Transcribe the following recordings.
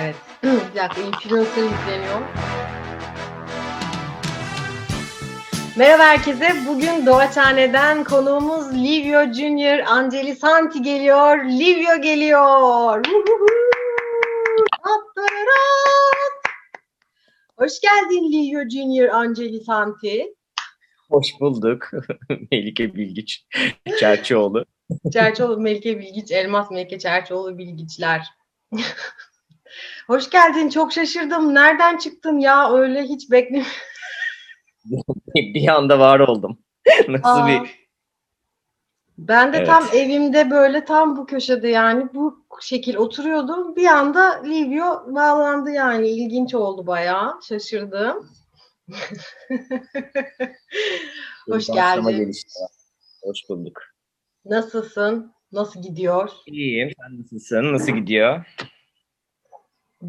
Evet. bir dakika influencer yükleniyor. Merhaba herkese. Bugün Doğaçhane'den konuğumuz Livio Junior Angeli Santi geliyor. Livio geliyor. Hoş geldin Livio Junior Angeli Santi. Hoş bulduk. Melike Bilgiç Çerçioğlu. Çerçoğlu Melike Bilgiç, Elmas Melike Çerçoğlu Bilgiçler. Hoş geldin. Çok şaşırdım. Nereden çıktın ya? Öyle hiç beklemiyorum. bir anda var oldum. Nasıl Aa. bir Ben de Evet. tam evimde böyle tam bu köşede yani bu şekil oturuyordum. Bir anda Livio bağlandı yani. İlginç oldu bayağı. Şaşırdım. Hoş geldin. Hoş bulduk. Nasılsın? Nasıl gidiyor? İyiyim. Sen nasılsın? Nasıl gidiyor?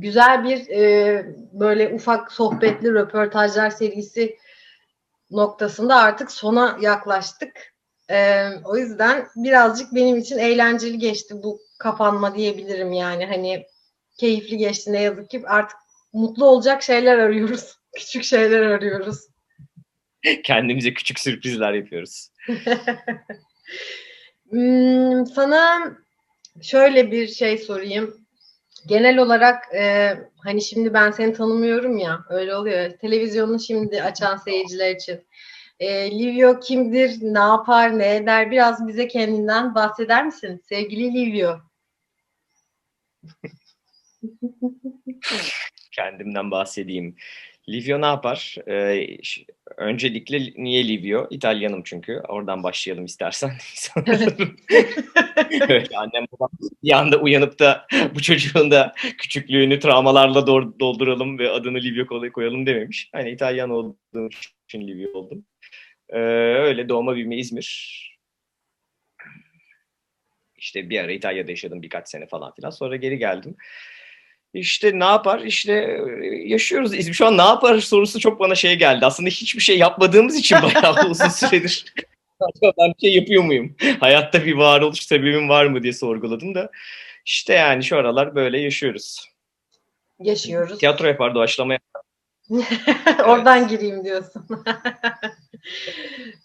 Güzel bir e, böyle ufak sohbetli röportajlar serisi noktasında artık sona yaklaştık. E, o yüzden birazcık benim için eğlenceli geçti bu kapanma diyebilirim yani. Hani keyifli geçti ne yazık ki artık mutlu olacak şeyler arıyoruz. Küçük şeyler arıyoruz. Kendimize küçük sürprizler yapıyoruz. Hmm, sana şöyle bir şey sorayım. Genel olarak e, hani şimdi ben seni tanımıyorum ya öyle oluyor. Televizyonu şimdi açan seyirciler için. E, Livio kimdir, ne yapar, ne eder? Biraz bize kendinden bahseder misin sevgili Livio? Kendimden bahsedeyim. Livio ne yapar? Ee, öncelikle niye Livio? İtalyanım çünkü. Oradan başlayalım istersen. Öyle annem babam bir anda uyanıp da bu çocuğun da küçüklüğünü travmalarla dolduralım ve adını Livio koyalım dememiş. Hani İtalyan olduğum için Livio oldum. Ee, öyle doğma büyüme İzmir. İşte bir ara İtalya'da yaşadım birkaç sene falan filan. Sonra geri geldim. İşte ne yapar? İşte e, yaşıyoruz. Şu an ne yapar sorusu çok bana şey geldi. Aslında hiçbir şey yapmadığımız için bayağı uzun süredir. Acaba ben bir şey yapıyor muyum? Hayatta bir varoluş sebebim var mı diye sorguladım da. İşte yani şu aralar böyle yaşıyoruz. Yaşıyoruz. Tiyatro yapar, doğaçlama yapar. Oradan gireyim diyorsun.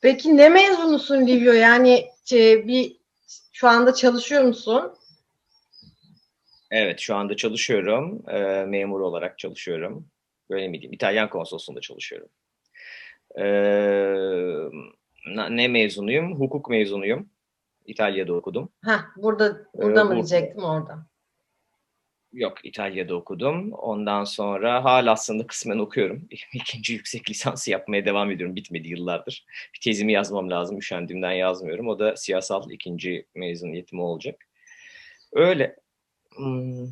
Peki ne mezunusun Livio? Yani şey, bir şu anda çalışıyor musun? Evet şu anda çalışıyorum. Ee, memur olarak çalışıyorum. Böyle mi diyeyim? İtalyan konsolosluğunda çalışıyorum. Na- ne mezunuyum? Hukuk mezunuyum. İtalya'da okudum. Heh, burada burada Ee, mı diyecektim orada. Yok İtalya'da okudum. Ondan sonra hala aslında kısmen okuyorum. İkinci yüksek lisansı yapmaya devam ediyorum. Bitmedi yıllardır. Bir tezimi yazmam lazım. Üşendiğimden yazmıyorum. O da siyasal ikinci mezuniyetim olacak. Öyle. Hmm.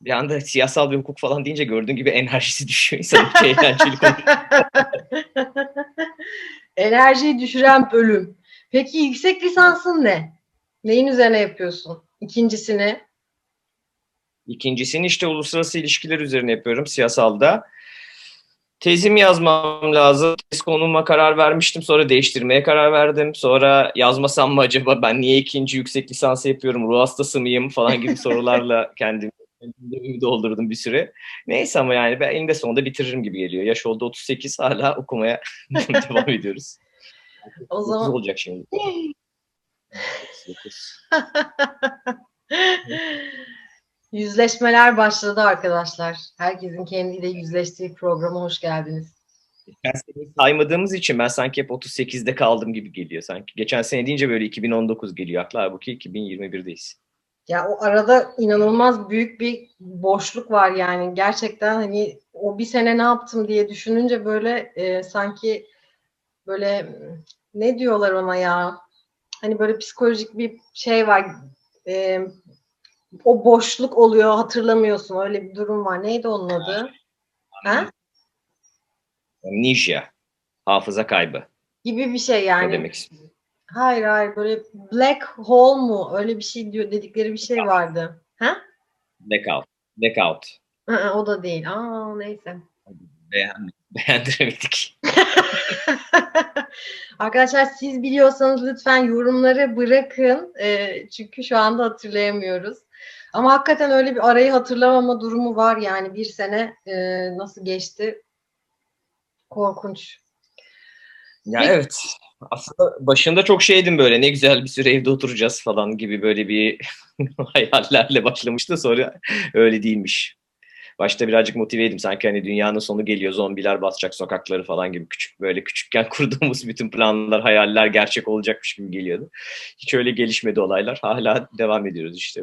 Bir anda siyasal bir hukuk falan deyince gördüğün gibi enerjisi düşüyor. İnsanın eğlenceli konu. Enerjiyi düşüren bölüm. Peki yüksek lisansın ne? Neyin üzerine yapıyorsun? İkincisini. İkincisini işte uluslararası ilişkiler üzerine yapıyorum siyasalda. Tezimi yazmam lazım. Tez konuma karar vermiştim. Sonra değiştirmeye karar verdim. Sonra yazmasam mı acaba ben niye ikinci yüksek lisansı yapıyorum? Ruh hastası mıyım falan gibi sorularla kendimi doldurdum bir süre. Neyse ama yani ben eninde sonunda bitiririm gibi geliyor. Yaş oldu 38 hala okumaya devam ediyoruz. O 30 zaman olacak şimdi. 39. yüzleşmeler başladı arkadaşlar. Herkesin kendiyle yüzleştiği programa hoş geldiniz. Geçen seneyi saymadığımız için ben sanki hep 38'de kaldım gibi geliyor sanki. Geçen sene deyince böyle 2019 geliyor akla. Halbuki 2021'deyiz. Ya o arada inanılmaz büyük bir boşluk var yani. Gerçekten hani o bir sene ne yaptım diye düşününce böyle e, sanki böyle ne diyorlar ona ya? Hani böyle psikolojik bir şey var. E, o boşluk oluyor hatırlamıyorsun. Öyle bir durum var. Neydi onun adı? Ha? Amnesia. Hafıza kaybı. Gibi bir şey Ne yani. demek? Hayır hayır böyle black hole mu? Öyle bir şey diyor dedikleri bir şey vardı. Ha? Blackout. Blackout. Aa, o da değil. Aa neyse. Beğen, beğendiremedik. Arkadaşlar siz biliyorsanız lütfen yorumları bırakın. Ee, çünkü şu anda hatırlayamıyoruz. Ama hakikaten öyle bir arayı hatırlamama durumu var yani bir sene e, nasıl geçti korkunç. Ya Peki. evet aslında başında çok şeydim böyle ne güzel bir süre evde oturacağız falan gibi böyle bir hayallerle başlamıştı sonra öyle değilmiş. Başta birazcık motiveydim sanki hani dünyanın sonu geliyor zombiler basacak sokakları falan gibi küçük böyle küçükken kurduğumuz bütün planlar hayaller gerçek olacakmış gibi geliyordu. Hiç öyle gelişmedi olaylar hala devam ediyoruz işte.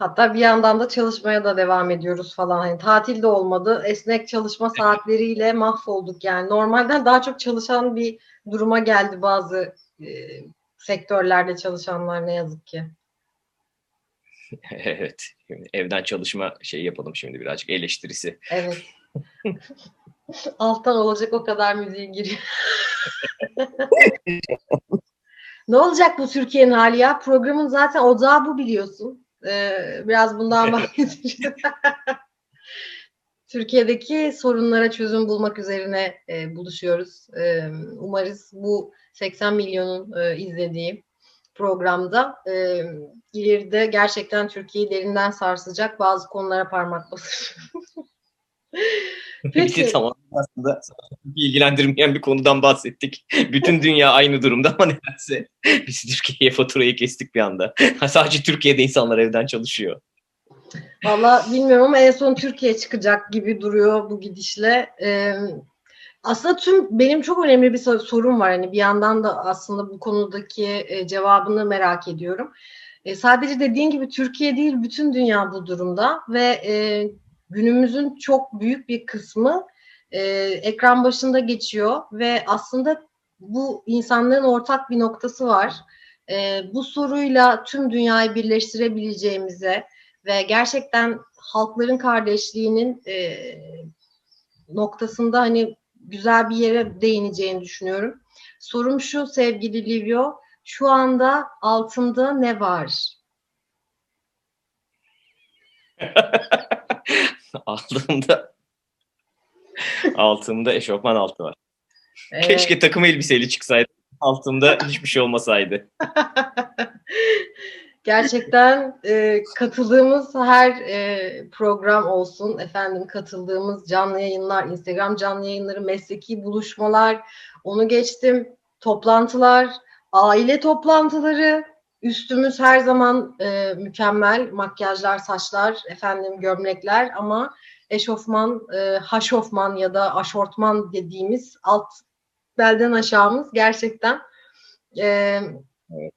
Hatta bir yandan da çalışmaya da devam ediyoruz falan. Hani tatil de olmadı. Esnek çalışma saatleriyle mahvolduk yani. Normalden daha çok çalışan bir duruma geldi bazı e, sektörlerde çalışanlar ne yazık ki. evet. Evden çalışma şey yapalım şimdi birazcık eleştirisi. Evet. Alttan olacak o kadar müziği giriyor. ne olacak bu Türkiye'nin hali ya? Programın zaten odağı bu biliyorsun. Ee, biraz bundan bahsedeceğim. Türkiye'deki sorunlara çözüm bulmak üzerine e, buluşuyoruz. E, umarız bu 80 milyonun e, izlediği programda e, ileride gerçekten Türkiye'yi derinden sarsacak bazı konulara parmak basır. Peki. tamam aslında ilgilendirmeyen bir konudan bahsettik. Bütün dünya aynı durumda ama nedense biz Türkiye'ye faturayı kestik bir anda. Sadece Türkiye'de insanlar evden çalışıyor. Valla bilmiyorum ama en son Türkiye çıkacak gibi duruyor bu gidişle. Ee, aslında tüm benim çok önemli bir sorum var. Hani bir yandan da aslında bu konudaki e, cevabını merak ediyorum. E, sadece dediğin gibi Türkiye değil bütün dünya bu durumda ve e, günümüzün çok büyük bir kısmı e, ekran başında geçiyor ve aslında bu insanların ortak bir noktası var. E, bu soruyla tüm dünyayı birleştirebileceğimize ve gerçekten halkların kardeşliğinin e, noktasında hani güzel bir yere değineceğini düşünüyorum. Sorum şu sevgili Livio, şu anda altında ne var? altında altında eşofman altı var. Evet. Keşke takım elbiseyle çıksaydı. Altında hiçbir şey olmasaydı. Gerçekten e, katıldığımız her e, program olsun, efendim katıldığımız canlı yayınlar, Instagram canlı yayınları, mesleki buluşmalar, onu geçtim, toplantılar, aile toplantıları, üstümüz her zaman e, mükemmel, makyajlar, saçlar, efendim gömlekler ama eşofman, e, haşofman ya da aşortman dediğimiz alt belden aşağımız gerçekten e, evet.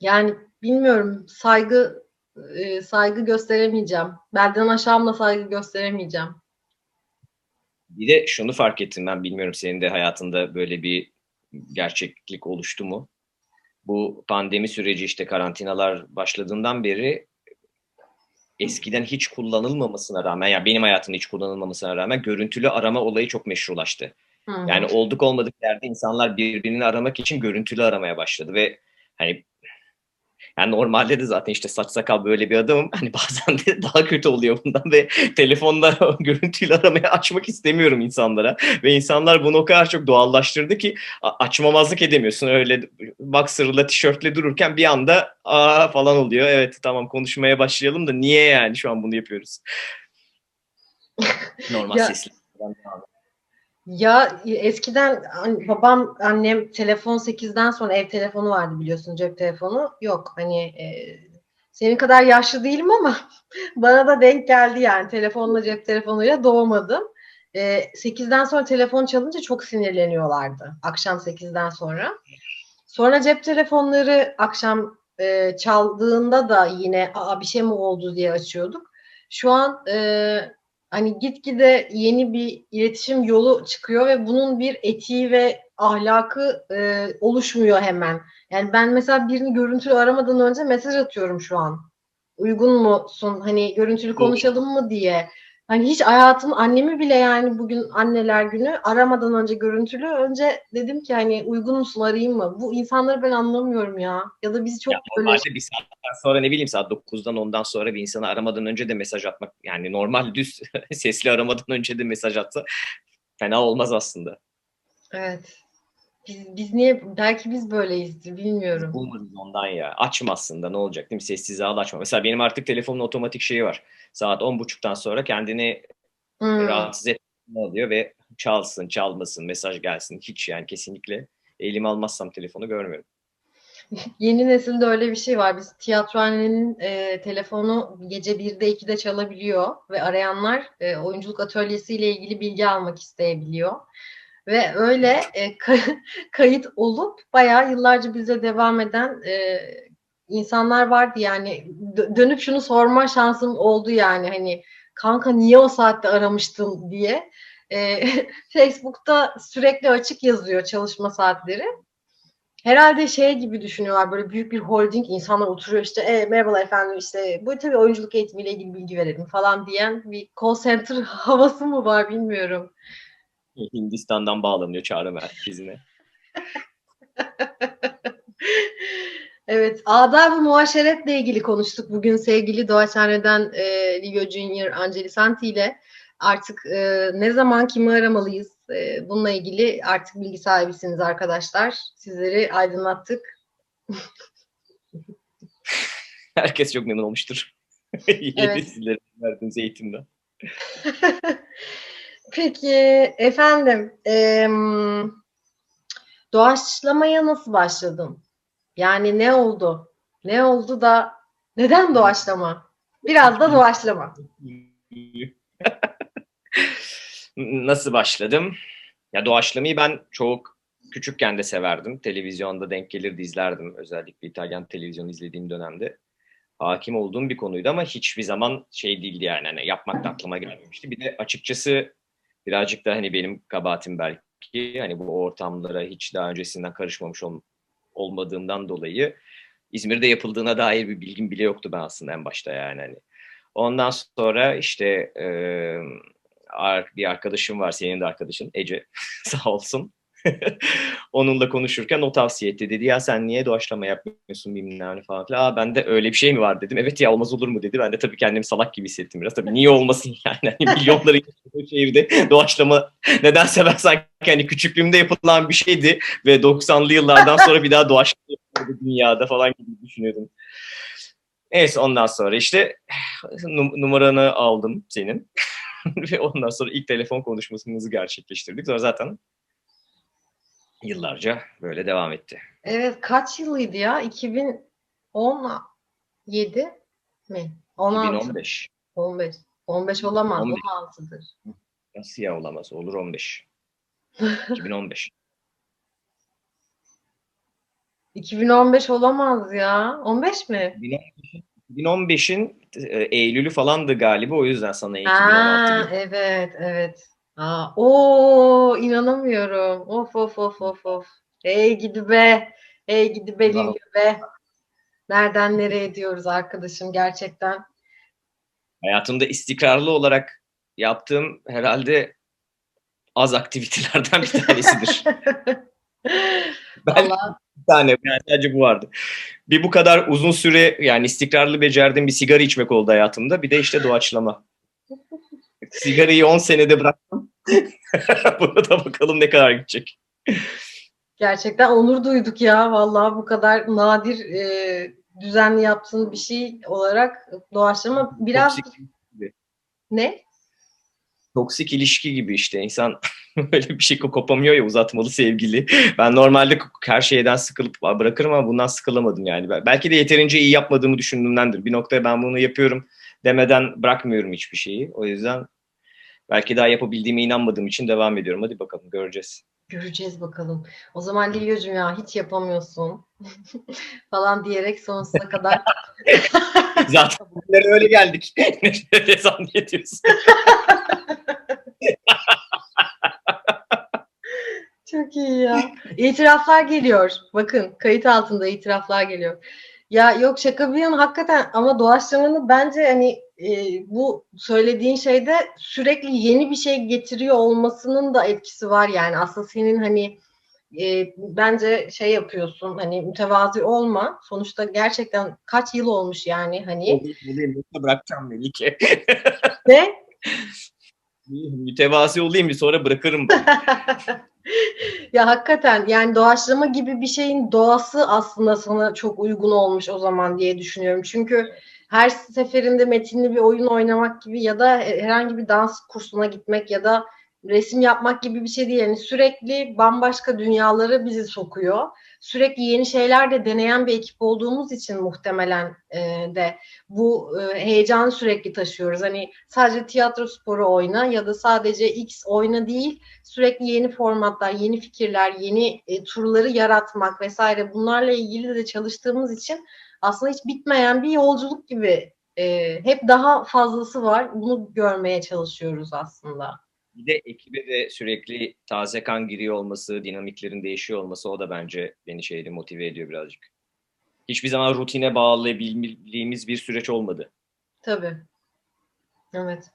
yani bilmiyorum saygı e, saygı gösteremeyeceğim. Belden aşağımla saygı gösteremeyeceğim. Bir de şunu fark ettim ben bilmiyorum senin de hayatında böyle bir gerçeklik oluştu mu? Bu pandemi süreci işte karantinalar başladığından beri eskiden hiç kullanılmamasına rağmen ya yani benim hayatımda hiç kullanılmamasına rağmen görüntülü arama olayı çok meşrulaştı. Hı. Yani olduk olmadık yerde insanlar birbirini aramak için görüntülü aramaya başladı ve hani yani normalde de zaten işte saç sakal böyle bir adamım. Hani bazen de daha kötü oluyor bundan ve telefonda görüntüyle aramaya açmak istemiyorum insanlara. Ve insanlar bunu o kadar çok doğallaştırdı ki açmamazlık edemiyorsun. Öyle boxer'la tişörtle dururken bir anda aa falan oluyor. Evet tamam konuşmaya başlayalım da niye yani şu an bunu yapıyoruz? Normal sesli. Ya eskiden babam annem telefon 8'den sonra ev telefonu vardı biliyorsun cep telefonu. Yok hani e, senin kadar yaşlı değilim ama bana da denk geldi yani telefonla cep telefonuyla doğmadım. E, 8'den sonra telefon çalınca çok sinirleniyorlardı akşam 8'den sonra. Sonra cep telefonları akşam e, çaldığında da yine Aa, bir şey mi oldu diye açıyorduk. Şu an e, hani gitgide yeni bir iletişim yolu çıkıyor ve bunun bir etiği ve ahlakı e, oluşmuyor hemen. Yani ben mesela birini görüntülü aramadan önce mesaj atıyorum şu an. Uygun musun? Hani görüntülü konuşalım mı diye. Hani hiç hayatım annemi bile yani bugün anneler günü aramadan önce görüntülü önce dedim ki hani uygun musun arayayım mı? Bu insanları ben anlamıyorum ya. Ya da bizi çok ya böyle... Normalde bir saatten sonra ne bileyim saat 9'dan 10'dan sonra bir insanı aramadan önce de mesaj atmak yani normal düz sesli aramadan önce de mesaj atsa fena olmaz aslında. Evet. Biz, biz niye belki biz böyleyizdir bilmiyorum. Bulmadınız ondan ya. Açmazsın da ne olacak değil mi? Sessize al açma. Mesela benim artık telefonun otomatik şeyi var. Saat 10.30'dan sonra kendini Hmm. rahatsız etme alıyor ve çalsın, çalmasın, mesaj gelsin. Hiç yani kesinlikle elime almazsam telefonu görmüyorum. Yeni nesilde öyle bir şey var. Biz tiyatrohanenin e, telefonu gece 1'de 2'de çalabiliyor ve arayanlar e, oyunculuk atölyesiyle ilgili bilgi almak isteyebiliyor. Ve öyle e, ka- kayıt olup bayağı yıllarca bize devam eden e, insanlar vardı yani Dö- dönüp şunu sorma şansım oldu yani hani kanka niye o saatte aramıştın diye. E, Facebook'ta sürekli açık yazıyor çalışma saatleri. Herhalde şey gibi düşünüyorlar böyle büyük bir holding insanlar oturuyor işte e, merhabalar efendim işte bu tabii oyunculuk eğitimiyle ilgili bilgi verelim falan diyen bir call center havası mı var bilmiyorum. Hindistan'dan bağlanıyor çağrı merkezine. Evet, adab-ı muaşeretle ilgili konuştuk bugün sevgili Doğaçhane'den e, Livio Junior Angeli Santi ile. Artık e, ne zaman kimi aramalıyız? E, bununla ilgili artık bilgi sahibisiniz arkadaşlar. Sizleri aydınlattık. Herkes çok memnun olmuştur. Yeni Evet. verdiğiniz eğitimden. Peki efendim, em, doğaçlamaya nasıl başladın? Yani ne oldu? Ne oldu da neden doğaçlama? Biraz da doğaçlama. Nasıl başladım? Ya doğaçlamayı ben çok küçükken de severdim. Televizyonda denk gelirdi izlerdim. Özellikle İtalyan televizyonu izlediğim dönemde. Hakim olduğum bir konuydu ama hiçbir zaman şey değildi yani. Hani yapmak da aklıma gelmemişti. Bir de açıkçası birazcık da hani benim kabahatim belki. Hani bu ortamlara hiç daha öncesinden karışmamış ol- olmadığımdan dolayı İzmir'de yapıldığına dair bir bilgim bile yoktu ben aslında en başta yani. Hani. Ondan sonra işte e, bir arkadaşım var, senin de arkadaşın Ece sağ olsun. Onunla konuşurken o tavsiye etti. Dedi ya sen niye doğaçlama yapmıyorsun bilmem ne falan filan. Aa bende öyle bir şey mi var dedim. Evet ya olmaz olur mu dedi. Ben de tabii kendimi salak gibi hissettim biraz. Tabii niye olmasın yani. Hani milyonların yaşadığı şehirde doğaçlama nedense ben sanki hani küçüklüğümde yapılan bir şeydi. Ve 90'lı yıllardan sonra bir daha doğaçlama dünyada falan gibi düşünüyordum. Neyse ondan sonra işte num- numaranı aldım senin. Ve ondan sonra ilk telefon konuşmasımızı gerçekleştirdik. Sonra zaten yıllarca böyle devam etti. Evet, kaç yılıydı ya? 2017 mi? 16, 2015. 15. 15 olamaz, 15. 16'dır. Nasıl ya olamaz? Olur 15. 2015. 2015 olamaz ya. 15 mi? 2015'in e, Eylül'ü falandı galiba o yüzden sana 2016 Aa, gibi. evet, evet. Aa, o inanamıyorum. Of of of of of. Hey gidi be. Hey gidi be. Lilya be. Nereden nereye diyoruz arkadaşım gerçekten. Hayatımda istikrarlı olarak yaptığım herhalde az aktivitelerden bir tanesidir. Ben Allah bir tane yani sadece bu vardı. Bir bu kadar uzun süre yani istikrarlı becerdiğim bir sigara içmek oldu hayatımda. Bir de işte doğaçlama. Sigarayı 10 senede bıraktım. Buna da bakalım ne kadar gidecek. gerçekten onur duyduk ya. Vallahi bu kadar nadir e, düzenli yaptığın bir şey olarak doğaçlama biraz Toksik, ne? toksik ilişki gibi işte insan böyle bir şey kopamıyor ya uzatmalı sevgili. Ben normalde her şeyden sıkılıp bırakırım ama bundan sıkılamadım yani. Belki de yeterince iyi yapmadığımı düşündüğümdendir. Bir noktaya ben bunu yapıyorum demeden bırakmıyorum hiçbir şeyi. O yüzden belki daha yapabildiğime inanmadığım için devam ediyorum. Hadi bakalım göreceğiz. Göreceğiz bakalım. O zaman Lilya'cığım ya hiç yapamıyorsun falan diyerek sonsuza kadar Zaten bugünlere öyle geldik. ne zannediyorsun? Çok iyi ya. İtiraflar geliyor. Bakın kayıt altında itiraflar geliyor. Ya yok şaka bir yana hakikaten ama doğaçlamanın bence hani e, bu söylediğin şeyde sürekli yeni bir şey getiriyor olmasının da etkisi var yani. Aslında senin hani e, bence şey yapıyorsun hani mütevazi olma. Sonuçta gerçekten kaç yıl olmuş yani hani. Olayım, bırakacağım Melike. Ve Mütevazi olayım bir sonra bırakırım. ya hakikaten yani doğaçlama gibi bir şeyin doğası aslında sana çok uygun olmuş o zaman diye düşünüyorum. Çünkü her seferinde metinli bir oyun oynamak gibi ya da herhangi bir dans kursuna gitmek ya da resim yapmak gibi bir şey değil. Yani sürekli bambaşka dünyaları bizi sokuyor. Sürekli yeni şeyler de deneyen bir ekip olduğumuz için muhtemelen e, de bu e, heyecanı sürekli taşıyoruz. Hani sadece tiyatro sporu oyna ya da sadece X oyna değil, sürekli yeni formatlar, yeni fikirler, yeni e, turları yaratmak vesaire bunlarla ilgili de çalıştığımız için aslında hiç bitmeyen bir yolculuk gibi e, hep daha fazlası var. Bunu görmeye çalışıyoruz aslında. Bir de ekibe de sürekli taze kan giriyor olması, dinamiklerin değişiyor olması o da bence beni şeyde motive ediyor birazcık. Hiçbir zaman rutine bağlayabildiğimiz bir süreç olmadı. Tabii. Evet.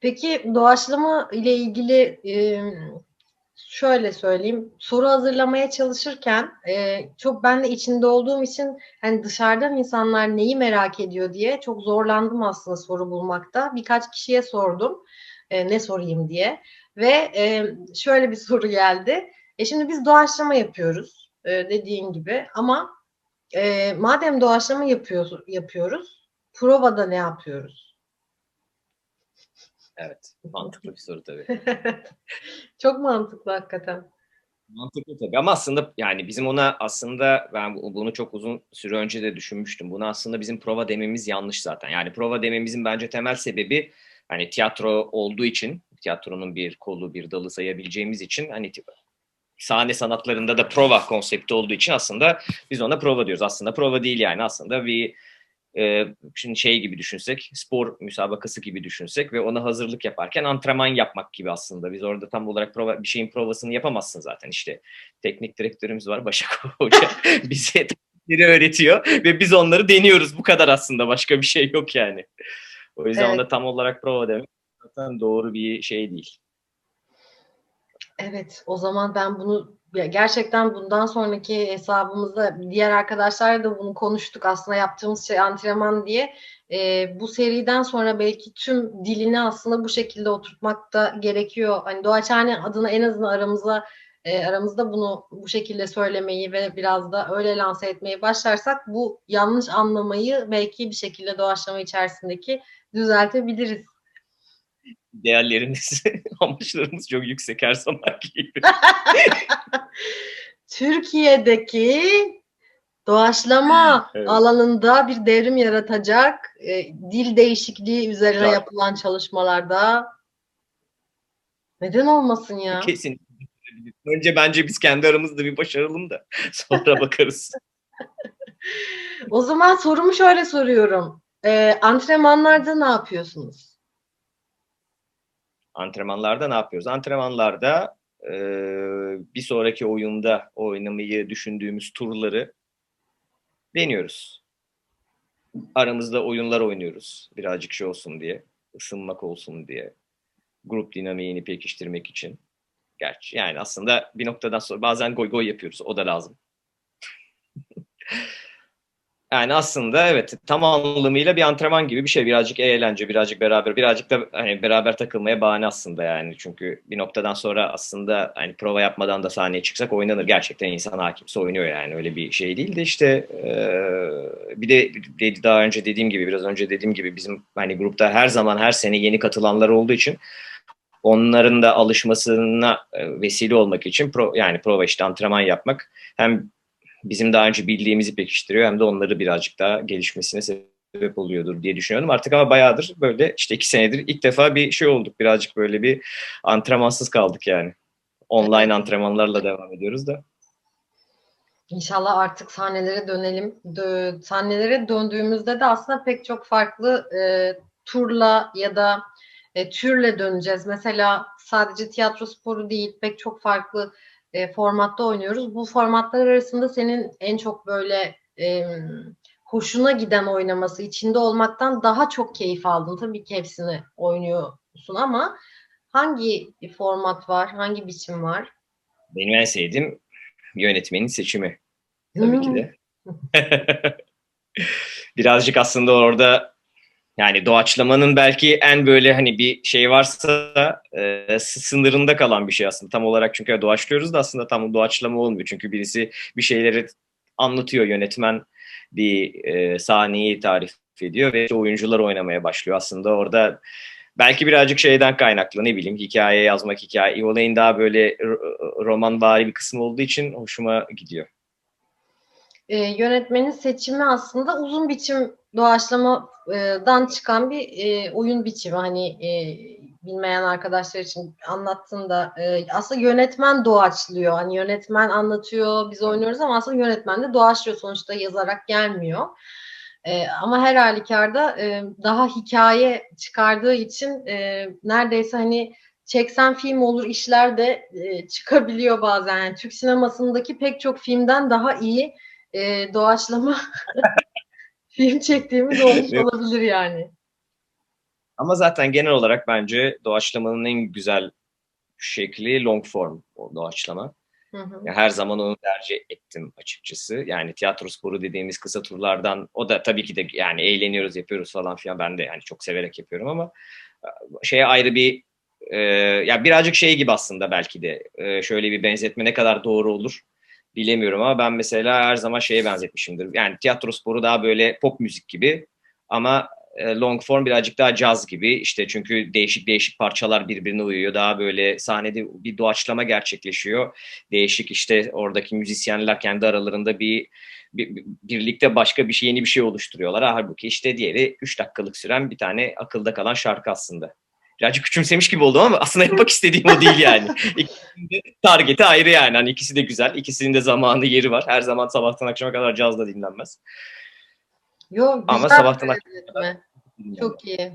Peki doğaçlama ile ilgili e, şöyle söyleyeyim. Soru hazırlamaya çalışırken e, çok ben de içinde olduğum için hani dışarıdan insanlar neyi merak ediyor diye çok zorlandım aslında soru bulmakta. Birkaç kişiye sordum e, ne sorayım diye ve e, şöyle bir soru geldi. E şimdi biz doğaçlama yapıyoruz e, dediğin gibi ama e, madem doğaçlama yapıyoruz, yapıyoruz provada ne yapıyoruz? Evet, mantıklı bir soru tabii. Çok mantıklı hakikaten. Mantıklı tabii ama aslında yani bizim ona aslında ben bunu çok uzun süre önce de düşünmüştüm. Bunu aslında bizim prova dememiz yanlış zaten. Yani prova dememizin bence temel sebebi hani tiyatro olduğu için tiyatronun bir kolu bir dalı sayabileceğimiz için hani sahne sanatlarında da prova konsepti olduğu için aslında biz ona prova diyoruz. Aslında prova değil yani aslında bir e, şimdi şey gibi düşünsek spor müsabakası gibi düşünsek ve ona hazırlık yaparken antrenman yapmak gibi aslında. Biz orada tam olarak prova, bir şeyin provasını yapamazsın zaten işte. Teknik direktörümüz var Başak Hoca bize teknikleri öğretiyor ve biz onları deniyoruz. Bu kadar aslında başka bir şey yok yani. O yüzden evet. ona tam olarak prova demek zaten doğru bir şey değil. Evet, o zaman ben bunu gerçekten bundan sonraki hesabımızda diğer arkadaşlarla da bunu konuştuk. Aslında yaptığımız şey antrenman diye. E, bu seriden sonra belki tüm dilini aslında bu şekilde oturtmak da gerekiyor. Hani Doğaçhane adına en azından aramızda e, aramızda bunu bu şekilde söylemeyi ve biraz da öyle lanse etmeyi başlarsak bu yanlış anlamayı belki bir şekilde doğaçlama içerisindeki düzeltebiliriz. Değerlerimiz, amaçlarımız çok yüksek her zaman gibi. Türkiye'deki doğaçlama evet. alanında bir devrim yaratacak e, dil değişikliği üzerine Güzel. yapılan çalışmalarda neden olmasın ya? Kesin. Önce bence biz kendi aramızda bir başaralım da sonra bakarız. o zaman sorumu şöyle soruyorum. E, antrenmanlarda ne yapıyorsunuz? Antrenmanlarda ne yapıyoruz? Antrenmanlarda e, bir sonraki oyunda oynamayı düşündüğümüz turları deniyoruz. Aramızda oyunlar oynuyoruz. Birazcık şey olsun diye. ısınmak olsun diye. Grup dinamiğini pekiştirmek için. Gerçi yani aslında bir noktadan sonra bazen goy goy yapıyoruz. O da lazım. Yani aslında evet tam anlamıyla bir antrenman gibi bir şey. Birazcık eğlence, birazcık beraber, birazcık da hani beraber takılmaya bahane aslında yani. Çünkü bir noktadan sonra aslında hani prova yapmadan da sahneye çıksak oynanır. Gerçekten insan hakimse oynuyor yani. Öyle bir şey değil de işte bir de daha önce dediğim gibi, biraz önce dediğim gibi bizim hani grupta her zaman her sene yeni katılanlar olduğu için onların da alışmasına vesile olmak için pro, yani prova işte antrenman yapmak hem bizim daha önce bildiğimizi pekiştiriyor hem de onları birazcık daha gelişmesine sebep oluyordur diye düşünüyorum. Artık ama bayağıdır böyle işte iki senedir ilk defa bir şey olduk. Birazcık böyle bir antrenmansız kaldık yani. Online antrenmanlarla devam ediyoruz da. İnşallah artık sahnelere dönelim. Dö sahnelere döndüğümüzde de aslında pek çok farklı e, turla ya da e, türle döneceğiz. Mesela sadece tiyatro sporu değil, pek çok farklı e, formatta oynuyoruz. Bu formatlar arasında senin en çok böyle e, hoşuna giden oynaması, içinde olmaktan daha çok keyif aldın. Tabii ki hepsini oynuyorsun ama hangi format var, hangi biçim var? Benim en sevdiğim yönetmenin seçimi. Tabii hmm. ki de. Birazcık aslında orada Yani doğaçlamanın belki en böyle hani bir şey varsa e, sınırında kalan bir şey aslında. Tam olarak çünkü doğaçlıyoruz da aslında tam doğaçlama olmuyor. Çünkü birisi bir şeyleri anlatıyor yönetmen bir e, sahneyi tarif ediyor ve işte oyuncular oynamaya başlıyor. Aslında orada belki birazcık şeyden kaynaklı ne bileyim hikaye yazmak hikaye. Olayın daha böyle roman bari bir kısmı olduğu için hoşuma gidiyor. E, yönetmenin seçimi aslında uzun biçim doğaçlamadan çıkan bir e, oyun biçimi. Hani e, bilmeyen arkadaşlar için anlattığında e, aslında yönetmen doğaçlıyor. Hani yönetmen anlatıyor, biz oynuyoruz ama aslında yönetmen de doğaçlıyor. Sonuçta yazarak gelmiyor. E, ama her halükarda e, daha hikaye çıkardığı için e, neredeyse hani çeksen film olur işler de e, çıkabiliyor bazen. Yani Türk sinemasındaki pek çok filmden daha iyi e, doğaçlama film çektiğimiz olmuş olabilir yani. Ama zaten genel olarak bence doğaçlamanın en güzel şekli long form o doğaçlama. Hı hı. her zaman onu tercih ettim açıkçası. Yani tiyatro sporu dediğimiz kısa turlardan o da tabii ki de yani eğleniyoruz yapıyoruz falan filan ben de yani çok severek yapıyorum ama şeye ayrı bir e, ya birazcık şey gibi aslında belki de e, şöyle bir benzetme ne kadar doğru olur bilemiyorum ama ben mesela her zaman şeye benzetmişimdir. Yani tiyatro sporu daha böyle pop müzik gibi ama e, long form birazcık daha caz gibi işte çünkü değişik değişik parçalar birbirine uyuyor. Daha böyle sahnede bir doğaçlama gerçekleşiyor. Değişik işte oradaki müzisyenler kendi aralarında bir, bir birlikte başka bir şey yeni bir şey oluşturuyorlar. Halbuki işte diğeri 3 dakikalık süren bir tane akılda kalan şarkı aslında birazcık küçümsemiş gibi oldum ama aslında yapmak istediğim o değil yani. İkisinin de targeti ayrı yani. Hani ikisi de güzel. İkisinin de zamanı yeri var. Her zaman sabahtan akşama kadar caz da dinlenmez. Yok ama sabahtan akşama Çok iyi.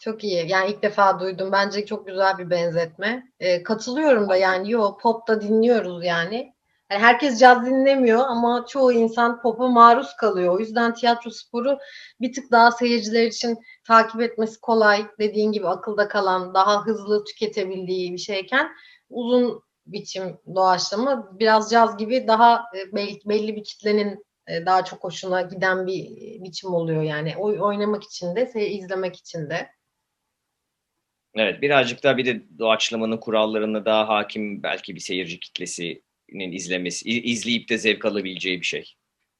Çok iyi. Yani ilk defa duydum. Bence çok güzel bir benzetme. Ee, katılıyorum da yani yo pop da dinliyoruz yani. Yani herkes caz dinlemiyor ama çoğu insan pop'a maruz kalıyor. O yüzden tiyatro sporu bir tık daha seyirciler için takip etmesi kolay. Dediğin gibi akılda kalan, daha hızlı tüketebildiği bir şeyken uzun biçim doğaçlama biraz caz gibi daha e, belli bir kitlenin e, daha çok hoşuna giden bir biçim oluyor yani. Oy, oynamak için de, izlemek için de. Evet, birazcık daha bir de doğaçlamanın kurallarına daha hakim belki bir seyirci kitlesi izlemesi, izleyip de zevk alabileceği bir şey.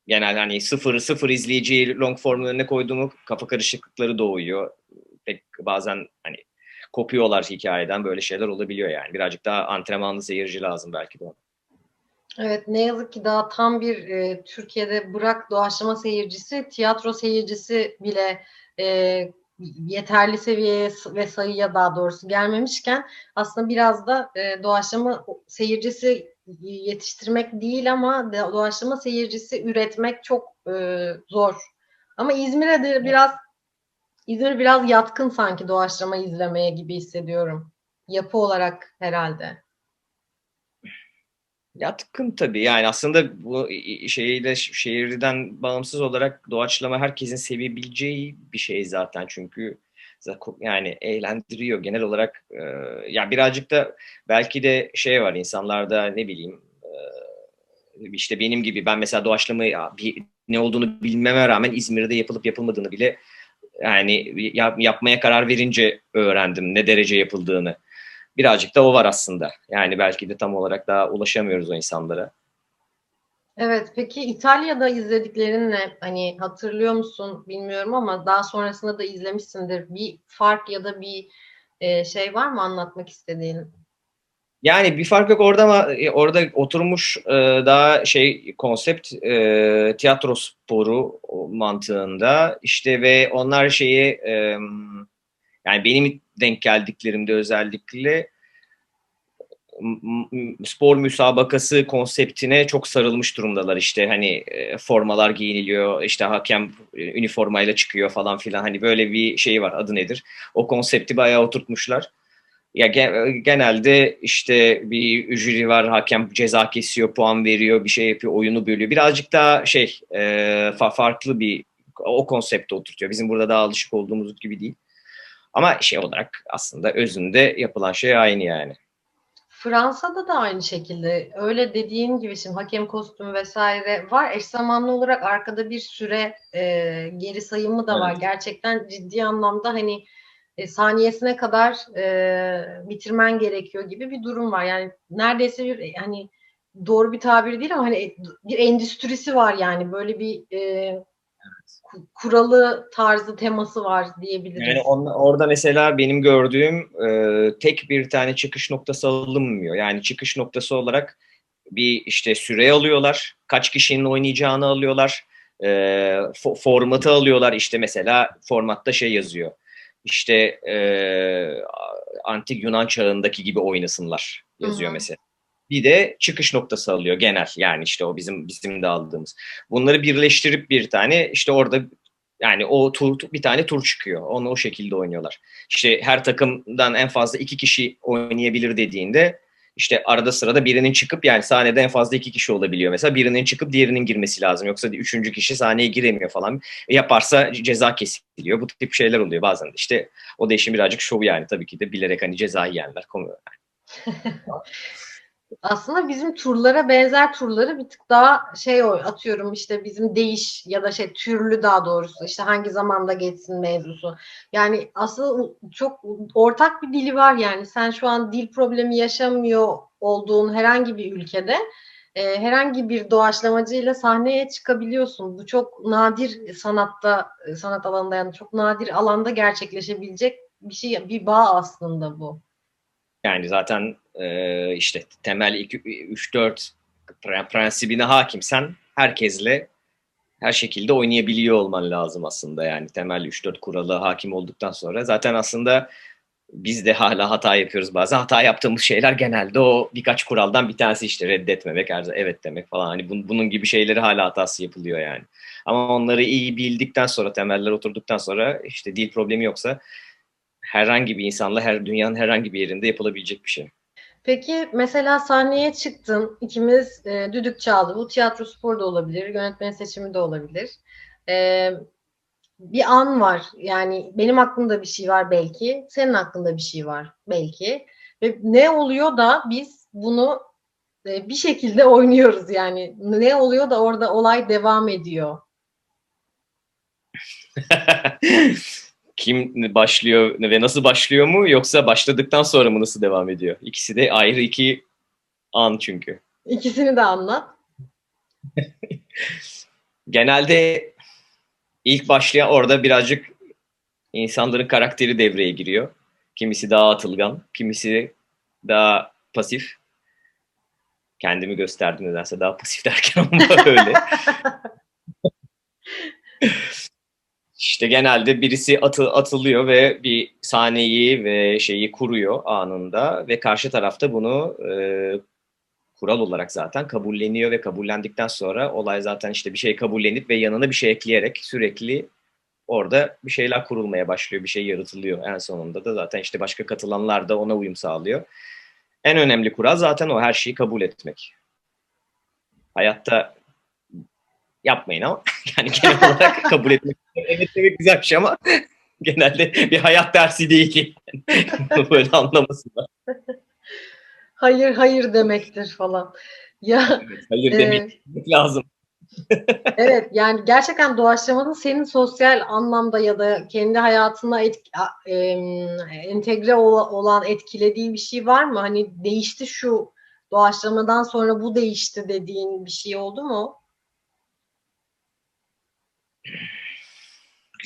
Genel hani sıfır sıfır izleyiciyi long form önüne koyduğumu kafa karışıklıkları doğuyor. Pek bazen hani kopuyorlar hikayeden böyle şeyler olabiliyor yani. Birazcık daha antrenmanlı seyirci lazım belki de ona. Evet ne yazık ki daha tam bir e, Türkiye'de bırak doğaçlama seyircisi, tiyatro seyircisi bile e, yeterli seviyeye ve sayıya daha doğrusu gelmemişken aslında biraz da e, doğaçlama seyircisi yetiştirmek değil ama doğaçlama seyircisi üretmek çok e, zor. Ama İzmir'e de biraz İzmir biraz yatkın sanki doğaçlama izlemeye gibi hissediyorum. Yapı olarak herhalde. Yatkın tabii. Yani aslında bu şeyle şehirden bağımsız olarak doğaçlama herkesin sevebileceği bir şey zaten. Çünkü yani eğlendiriyor genel olarak. E, ya birazcık da belki de şey var insanlarda ne bileyim e, işte benim gibi ben mesela doğaçlama bir, ne olduğunu bilmeme rağmen İzmir'de yapılıp yapılmadığını bile yani yap, yapmaya karar verince öğrendim ne derece yapıldığını. Birazcık da o var aslında. Yani belki de tam olarak daha ulaşamıyoruz o insanlara. Evet, peki İtalya'da izlediklerin ne? Hani hatırlıyor musun bilmiyorum ama daha sonrasında da izlemişsindir. Bir fark ya da bir e, şey var mı anlatmak istediğin? Yani bir fark yok orada ama e, orada oturmuş e, daha şey konsept e, tiyatro sporu mantığında işte ve onlar şeyi e, yani benim denk geldiklerimde özellikle spor müsabakası konseptine çok sarılmış durumdalar. İşte hani e, formalar giyiniliyor işte hakem e, üniformayla çıkıyor falan filan. Hani böyle bir şey var adı nedir? O konsepti bayağı oturtmuş,lar. Ya genelde işte bir jüri var hakem ceza kesiyor puan veriyor bir şey yapıyor oyunu bölüyor. Birazcık daha şey e, farklı bir o konsepte oturtuyor. Bizim burada daha alışık olduğumuz gibi değil. Ama şey olarak aslında özünde yapılan şey aynı yani Fransa'da da aynı şekilde öyle dediğin gibi şimdi hakem kostümü vesaire var. Eş zamanlı olarak arkada bir süre e, geri sayımı da var. Evet. Gerçekten ciddi anlamda hani e, saniyesine kadar e, bitirmen gerekiyor gibi bir durum var. Yani neredeyse bir hani doğru bir tabir değil ama hani bir endüstrisi var yani böyle bir e, kuralı tarzı teması var diyebiliriz. Yani on- orada mesela benim gördüğüm e, tek bir tane çıkış noktası alınmıyor. Yani çıkış noktası olarak bir işte süre alıyorlar. Kaç kişinin oynayacağını alıyorlar. E, fo- formatı alıyorlar. İşte mesela formatta şey yazıyor. İşte e, antik Yunan çağındaki gibi oynasınlar yazıyor Hı hı. mesela. Bir de çıkış noktası alıyor genel. Yani işte o bizim bizim de aldığımız. Bunları birleştirip bir tane işte orada yani o tur, bir tane tur çıkıyor. Onu o şekilde oynuyorlar. İşte her takımdan en fazla iki kişi oynayabilir dediğinde işte arada sırada birinin çıkıp yani sahnede en fazla iki kişi olabiliyor. Mesela birinin çıkıp diğerinin girmesi lazım. Yoksa üçüncü kişi sahneye giremiyor falan. E, Yaparsa ceza kesiliyor. Bu tip şeyler oluyor bazen. İşte o da işin birazcık şovu yani. Tabii ki de bilerek hani ceza yiyenler. Aslında bizim turlara benzer turları bir tık daha şey atıyorum işte bizim değiş ya da şey türlü daha doğrusu işte hangi zamanda geçsin mevzusu. Yani aslında çok ortak bir dili var yani sen şu an dil problemi yaşamıyor olduğun herhangi bir ülkede e, herhangi bir doğaçlamacıyla sahneye çıkabiliyorsun. Bu çok nadir sanatta sanat alanında yani çok nadir alanda gerçekleşebilecek bir şey bir bağ aslında bu. Yani zaten e, işte temel 3-4 prensibine hakimsen herkesle her şekilde oynayabiliyor olman lazım aslında. Yani temel 3-4 kuralı hakim olduktan sonra zaten aslında biz de hala hata yapıyoruz. Bazen hata yaptığımız şeyler genelde o birkaç kuraldan bir tanesi işte reddetmemek her evet demek falan. Hani bun, bunun gibi şeyleri hala hatası yapılıyor yani. Ama onları iyi bildikten sonra temeller oturduktan sonra işte dil problemi yoksa herhangi bir insanla her dünyanın herhangi bir yerinde yapılabilecek bir şey. Peki mesela sahneye çıktın, ikimiz e, düdük çaldı. Bu tiyatro spor da olabilir, yönetmen seçimi de olabilir. E, bir an var. Yani benim aklımda bir şey var belki, senin aklında bir şey var belki. Ve ne oluyor da biz bunu e, bir şekilde oynuyoruz yani. Ne oluyor da orada olay devam ediyor. Kim başlıyor ve nasıl başlıyor mu yoksa başladıktan sonra mı nasıl devam ediyor? İkisi de ayrı iki an çünkü. İkisini de anlat. Genelde ilk başlayan orada birazcık insanların karakteri devreye giriyor. Kimisi daha atılgan, kimisi daha pasif. Kendimi gösterdim nedense daha pasif derken ama öyle. İşte genelde birisi atı, atılıyor ve bir sahneyi ve şeyi kuruyor anında ve karşı tarafta bunu e, kural olarak zaten kabulleniyor ve kabullendikten sonra olay zaten işte bir şey kabullenip ve yanına bir şey ekleyerek sürekli orada bir şeyler kurulmaya başlıyor, bir şey yaratılıyor. En sonunda da zaten işte başka katılanlar da ona uyum sağlıyor. En önemli kural zaten o her şeyi kabul etmek. Hayatta yapmayın ama yani genel olarak kabul etmek. Evet demek güzel bir şey ama genelde bir hayat dersi değil. Yani. Böyle anlamasınlar. Hayır hayır demektir falan. Ya Evet, hayır e, demek lazım. Evet yani gerçekten doğaçlamanın senin sosyal anlamda ya da kendi hayatına etki, em, entegre ol- olan etkilediği bir şey var mı? Hani değişti şu doğaçlamadan sonra bu değişti dediğin bir şey oldu mu?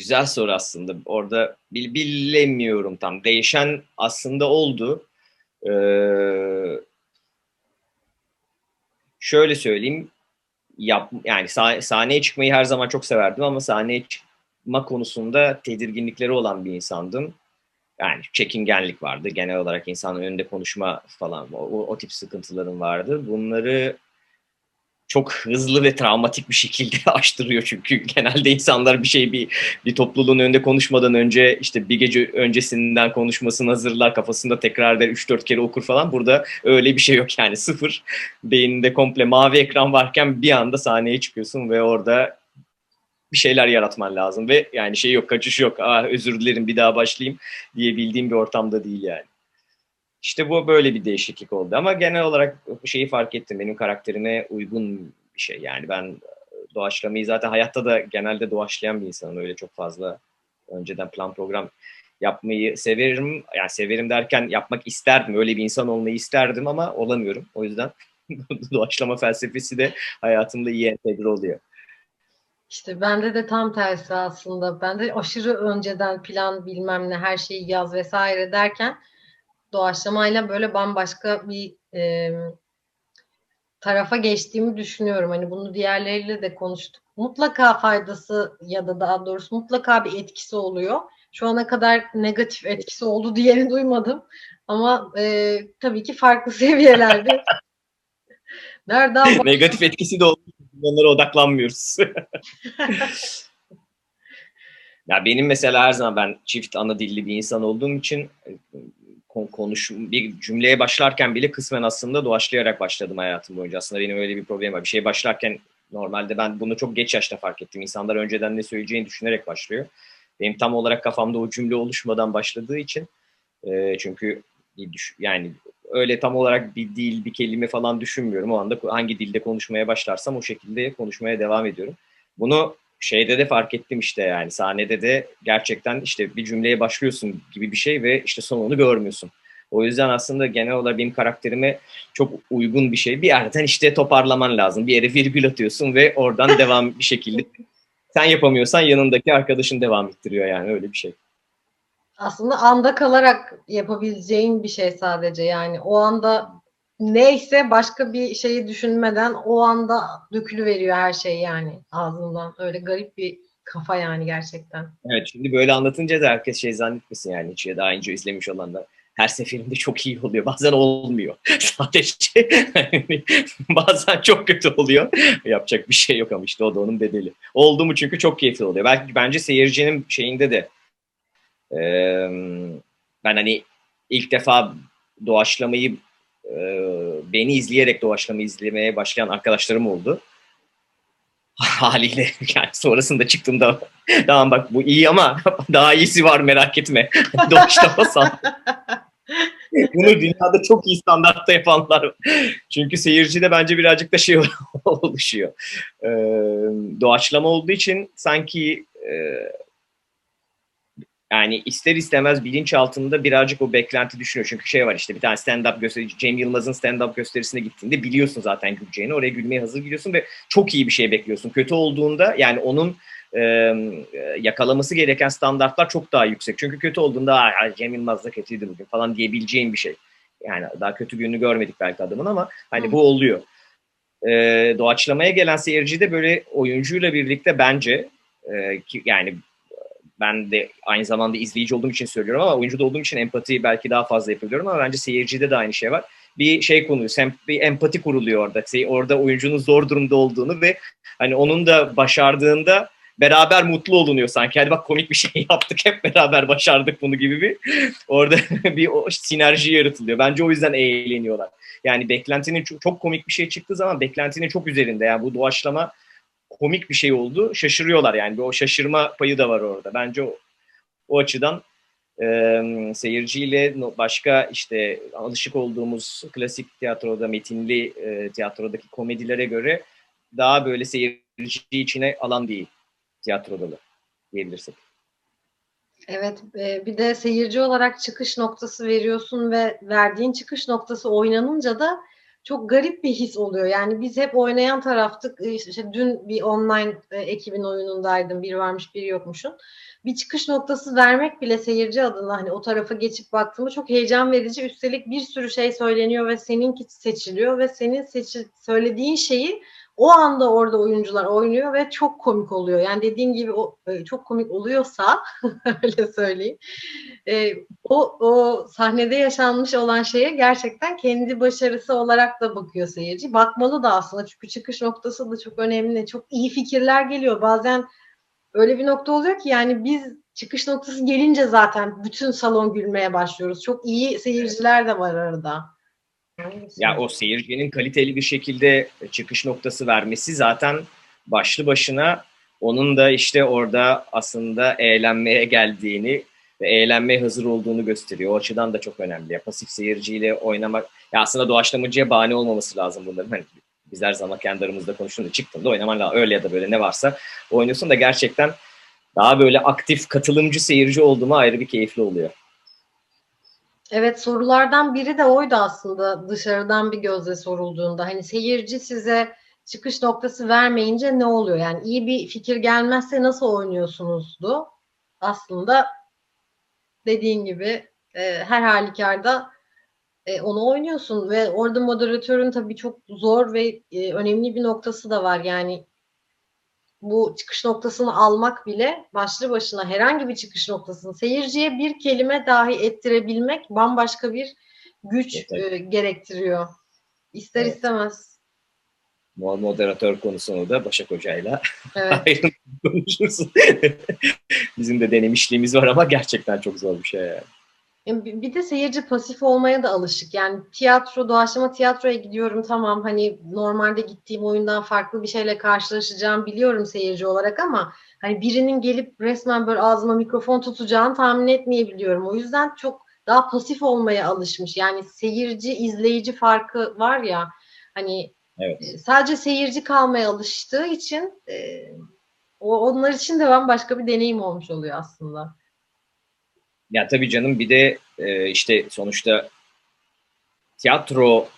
Güzel soru aslında. Orada bil, bilemiyorum tam. Değişen aslında oldu. Ee, şöyle söyleyeyim. Yap, yani sah- sahneye çıkmayı her zaman çok severdim ama sahneye çıkma konusunda tedirginlikleri olan bir insandım. Yani çekingenlik vardı. Genel olarak insanın önünde konuşma falan o, o tip sıkıntılarım vardı. Bunları çok hızlı ve travmatik bir şekilde aştırıyor çünkü genelde insanlar bir şey bir bir topluluğun önünde konuşmadan önce işte bir gece öncesinden konuşmasını hazırlar kafasında tekrar eder 3-4 kere okur falan. Burada öyle bir şey yok yani. Sıfır beyninde komple mavi ekran varken bir anda sahneye çıkıyorsun ve orada bir şeyler yaratman lazım. Ve yani şey yok kaçış yok. Ah özür dilerim bir daha başlayayım. diyebildiğim bir ortamda değil yani. İşte bu böyle bir değişiklik oldu ama genel olarak şeyi fark ettim. Benim karakterime uygun bir şey. Yani ben doğaçlamayı zaten hayatta da genelde doğaçlayan bir insanım. Öyle çok fazla önceden plan program yapmayı severim. Yani severim derken yapmak isterdim. Öyle bir insan olmayı isterdim ama olamıyorum. O yüzden doğaçlama felsefesi de hayatımda iyi entegre oluyor. İşte bende de tam tersi aslında. Ben de aşırı önceden plan bilmem ne her şeyi yaz vesaire derken doğaçlamayla böyle bambaşka bir e, tarafa geçtiğimi düşünüyorum. Hani bunu diğerleriyle de konuştuk. Mutlaka faydası ya da daha doğrusu mutlaka bir etkisi oluyor. Şu ana kadar negatif etkisi oldu diyeni duymadım. Ama e, tabii ki farklı seviyelerde. Nereden Negatif etkisi de oldu. Onlara odaklanmıyoruz. ya benim mesela her zaman ben çift ana dilli bir insan olduğum için konuş bir cümleye başlarken bile kısmen aslında doğaçlayarak başladım hayatım boyunca. Aslında benim öyle bir problemim var. Bir şey başlarken normalde ben bunu çok geç yaşta fark ettim. İnsanlar önceden ne söyleyeceğini düşünerek başlıyor. Benim tam olarak kafamda o cümle oluşmadan başladığı için e, çünkü yani öyle tam olarak bir dil, bir kelime falan düşünmüyorum. O anda hangi dilde konuşmaya başlarsam o şekilde konuşmaya devam ediyorum. Bunu şeyde de fark ettim işte yani sahnede de gerçekten işte bir cümleye başlıyorsun gibi bir şey ve işte sonunu görmüyorsun. O yüzden aslında genel olarak benim karakterime çok uygun bir şey. Bir yerden işte toparlaman lazım. Bir yere virgül atıyorsun ve oradan devam bir şekilde. Sen yapamıyorsan yanındaki arkadaşın devam ettiriyor yani öyle bir şey. Aslında anda kalarak yapabileceğin bir şey sadece yani. O anda neyse başka bir şeyi düşünmeden o anda dökülü veriyor her şey yani ağzından. Öyle garip bir kafa yani gerçekten. Evet şimdi böyle anlatınca da herkes şey zannetmesin yani hiç ya daha önce izlemiş olanlar. Her seferinde çok iyi oluyor. Bazen olmuyor. Sadece bazen çok kötü oluyor. Yapacak bir şey yok ama işte o da onun bedeli. Oldu mu çünkü çok keyifli oluyor. Belki bence seyircinin şeyinde de ben hani ilk defa doğaçlamayı beni izleyerek doğaçlama izlemeye başlayan arkadaşlarım oldu. Haliyle yani sonrasında çıktığımda tamam bak bu iyi ama daha iyisi var merak etme. doğaçlama san. Bunu dünyada çok iyi standartta yapanlar. Çünkü seyircide bence birazcık da şey oluşuyor. Ee, doğaçlama olduğu için sanki e, yani ister istemez bilinç altında birazcık o beklenti düşünüyor. Çünkü şey var işte bir tane stand-up gösteri, Cem Yılmaz'ın stand-up gösterisine gittiğinde biliyorsun zaten güleceğini. Oraya gülmeye hazır gidiyorsun ve çok iyi bir şey bekliyorsun. Kötü olduğunda yani onun e, yakalaması gereken standartlar çok daha yüksek. Çünkü kötü olduğunda Cem Yılmaz da kötüydü bugün falan diyebileceğin bir şey. Yani daha kötü gününü görmedik belki adamın ama hani Hı. bu oluyor. E, doğaçlamaya gelen seyirci de böyle oyuncuyla birlikte bence e, ki, yani ben de aynı zamanda izleyici olduğum için söylüyorum ama oyuncu da olduğum için empati belki daha fazla yapabiliyorum ama bence seyircide de aynı şey var. Bir şey konuyor, bir empati kuruluyor orada. Orada oyuncunun zor durumda olduğunu ve hani onun da başardığında beraber mutlu olunuyor sanki. Hadi bak komik bir şey yaptık hep beraber başardık bunu gibi bir orada bir o sinerji yaratılıyor. Bence o yüzden eğleniyorlar. Yani beklentinin çok, çok komik bir şey çıktığı zaman beklentinin çok üzerinde. Yani bu doğaçlama komik bir şey oldu. Şaşırıyorlar yani. O şaşırma payı da var orada. Bence o, o açıdan e, seyirciyle başka işte alışık olduğumuz klasik tiyatroda, metinli e, tiyatrodaki komedilere göre daha böyle seyirci içine alan değil tiyatroda da diyebilirsek. Evet, bir de seyirci olarak çıkış noktası veriyorsun ve verdiğin çıkış noktası oynanınca da çok garip bir his oluyor. Yani biz hep oynayan taraftık. İşte dün bir online e, ekibin oyunundaydım. Bir varmış, bir yokmuşun. Bir çıkış noktası vermek bile seyirci adına hani o tarafa geçip baktığımda çok heyecan verici. Üstelik bir sürü şey söyleniyor ve seninki seçiliyor ve senin seçi söylediğin şeyi o anda orada oyuncular oynuyor ve çok komik oluyor. Yani dediğin gibi o e, çok komik oluyorsa öyle söyleyeyim. E, o, o sahnede yaşanmış olan şeye gerçekten kendi başarısı olarak da bakıyor seyirci. Bakmalı da aslında çünkü çıkış noktası da çok önemli. Çok iyi fikirler geliyor. Bazen öyle bir nokta oluyor ki yani biz çıkış noktası gelince zaten bütün salon gülmeye başlıyoruz. Çok iyi seyirciler de var arada. Ya o seyircinin kaliteli bir şekilde çıkış noktası vermesi zaten başlı başına onun da işte orada aslında eğlenmeye geldiğini ve eğlenmeye hazır olduğunu gösteriyor. O açıdan da çok önemli. Ya, pasif seyirciyle oynamak, ya aslında doğaçlamacıya bahane olmaması lazım bunların. Hani biz her zaman kendi aramızda konuştuğunda çıktığında oynaman lazım. Öyle ya da böyle ne varsa oynuyorsun da gerçekten daha böyle aktif katılımcı seyirci olduğuma ayrı bir keyifli oluyor. Evet sorulardan biri de oydu aslında dışarıdan bir gözle sorulduğunda. Hani seyirci size çıkış noktası vermeyince ne oluyor? Yani iyi bir fikir gelmezse nasıl oynuyorsunuzdu? Aslında dediğin gibi e, her halükarda e, onu oynuyorsun ve orada moderatörün tabii çok zor ve e, önemli bir noktası da var. Yani bu çıkış noktasını almak bile başlı başına herhangi bir çıkış noktasını seyirciye bir kelime dahi ettirebilmek bambaşka bir güç Evet. e, gerektiriyor. İster Evet. istemez. Moderatör konusunu da Başak Hoca'yla Evet. ayrıntılı konuşuruz. Bizim de denemişliğimiz var ama gerçekten çok zor bir şey yani. Bir de seyirci pasif olmaya da alışık. Yani tiyatro, doğaçlama tiyatroya gidiyorum tamam hani normalde gittiğim oyundan farklı bir şeyle karşılaşacağım biliyorum seyirci olarak ama hani birinin gelip resmen böyle ağzıma mikrofon tutacağını tahmin etmeyebiliyorum. O yüzden çok daha pasif olmaya alışmış. Yani seyirci, izleyici farkı var ya hani Evet. e, sadece seyirci kalmaya alıştığı için e, o onlar için de bambaşka bir deneyim olmuş oluyor aslında. Ya tabii canım bir de e, işte sonuçta tiyatro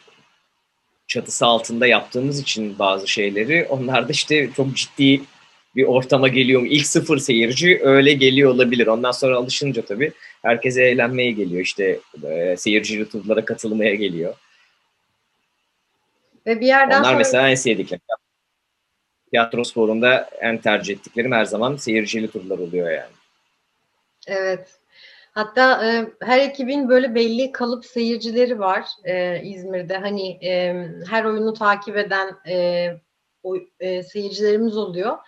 çatısı altında yaptığımız için bazı şeyleri onlar da işte çok ciddi bir ortama geliyor. İlk sıfır seyirci öyle geliyor olabilir. Ondan sonra alışınca tabii herkese eğlenmeye geliyor. İşte e, seyircili turlara katılmaya geliyor. Ve bir yerden Onlar sonra mesela en sevdiklerim. Tiyatro sporunda en tercih ettiklerim her zaman seyircili turlar oluyor yani. Evet. Hatta e, her ekibin böyle belli kalıp seyircileri var e, İzmir'de. Hani e, her oyunu takip eden e, o, e, seyircilerimiz oluyor.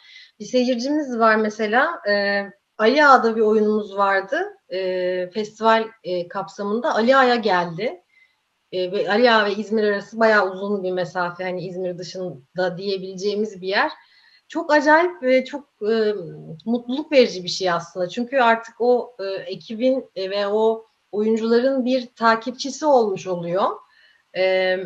Bir seyircimiz var mesela. E, Ali Ağa'da bir oyunumuz vardı. E, festival e, kapsamında Ali Ağa'ya geldi. E, ve Ali Ağa ve İzmir arası bayağı uzun bir mesafe. Hani İzmir dışında diyebileceğimiz bir yer çok acayip ve çok e, mutluluk verici bir şey aslında. Çünkü artık o e, ekibin e, ve o oyuncuların bir takipçisi olmuş oluyor. E,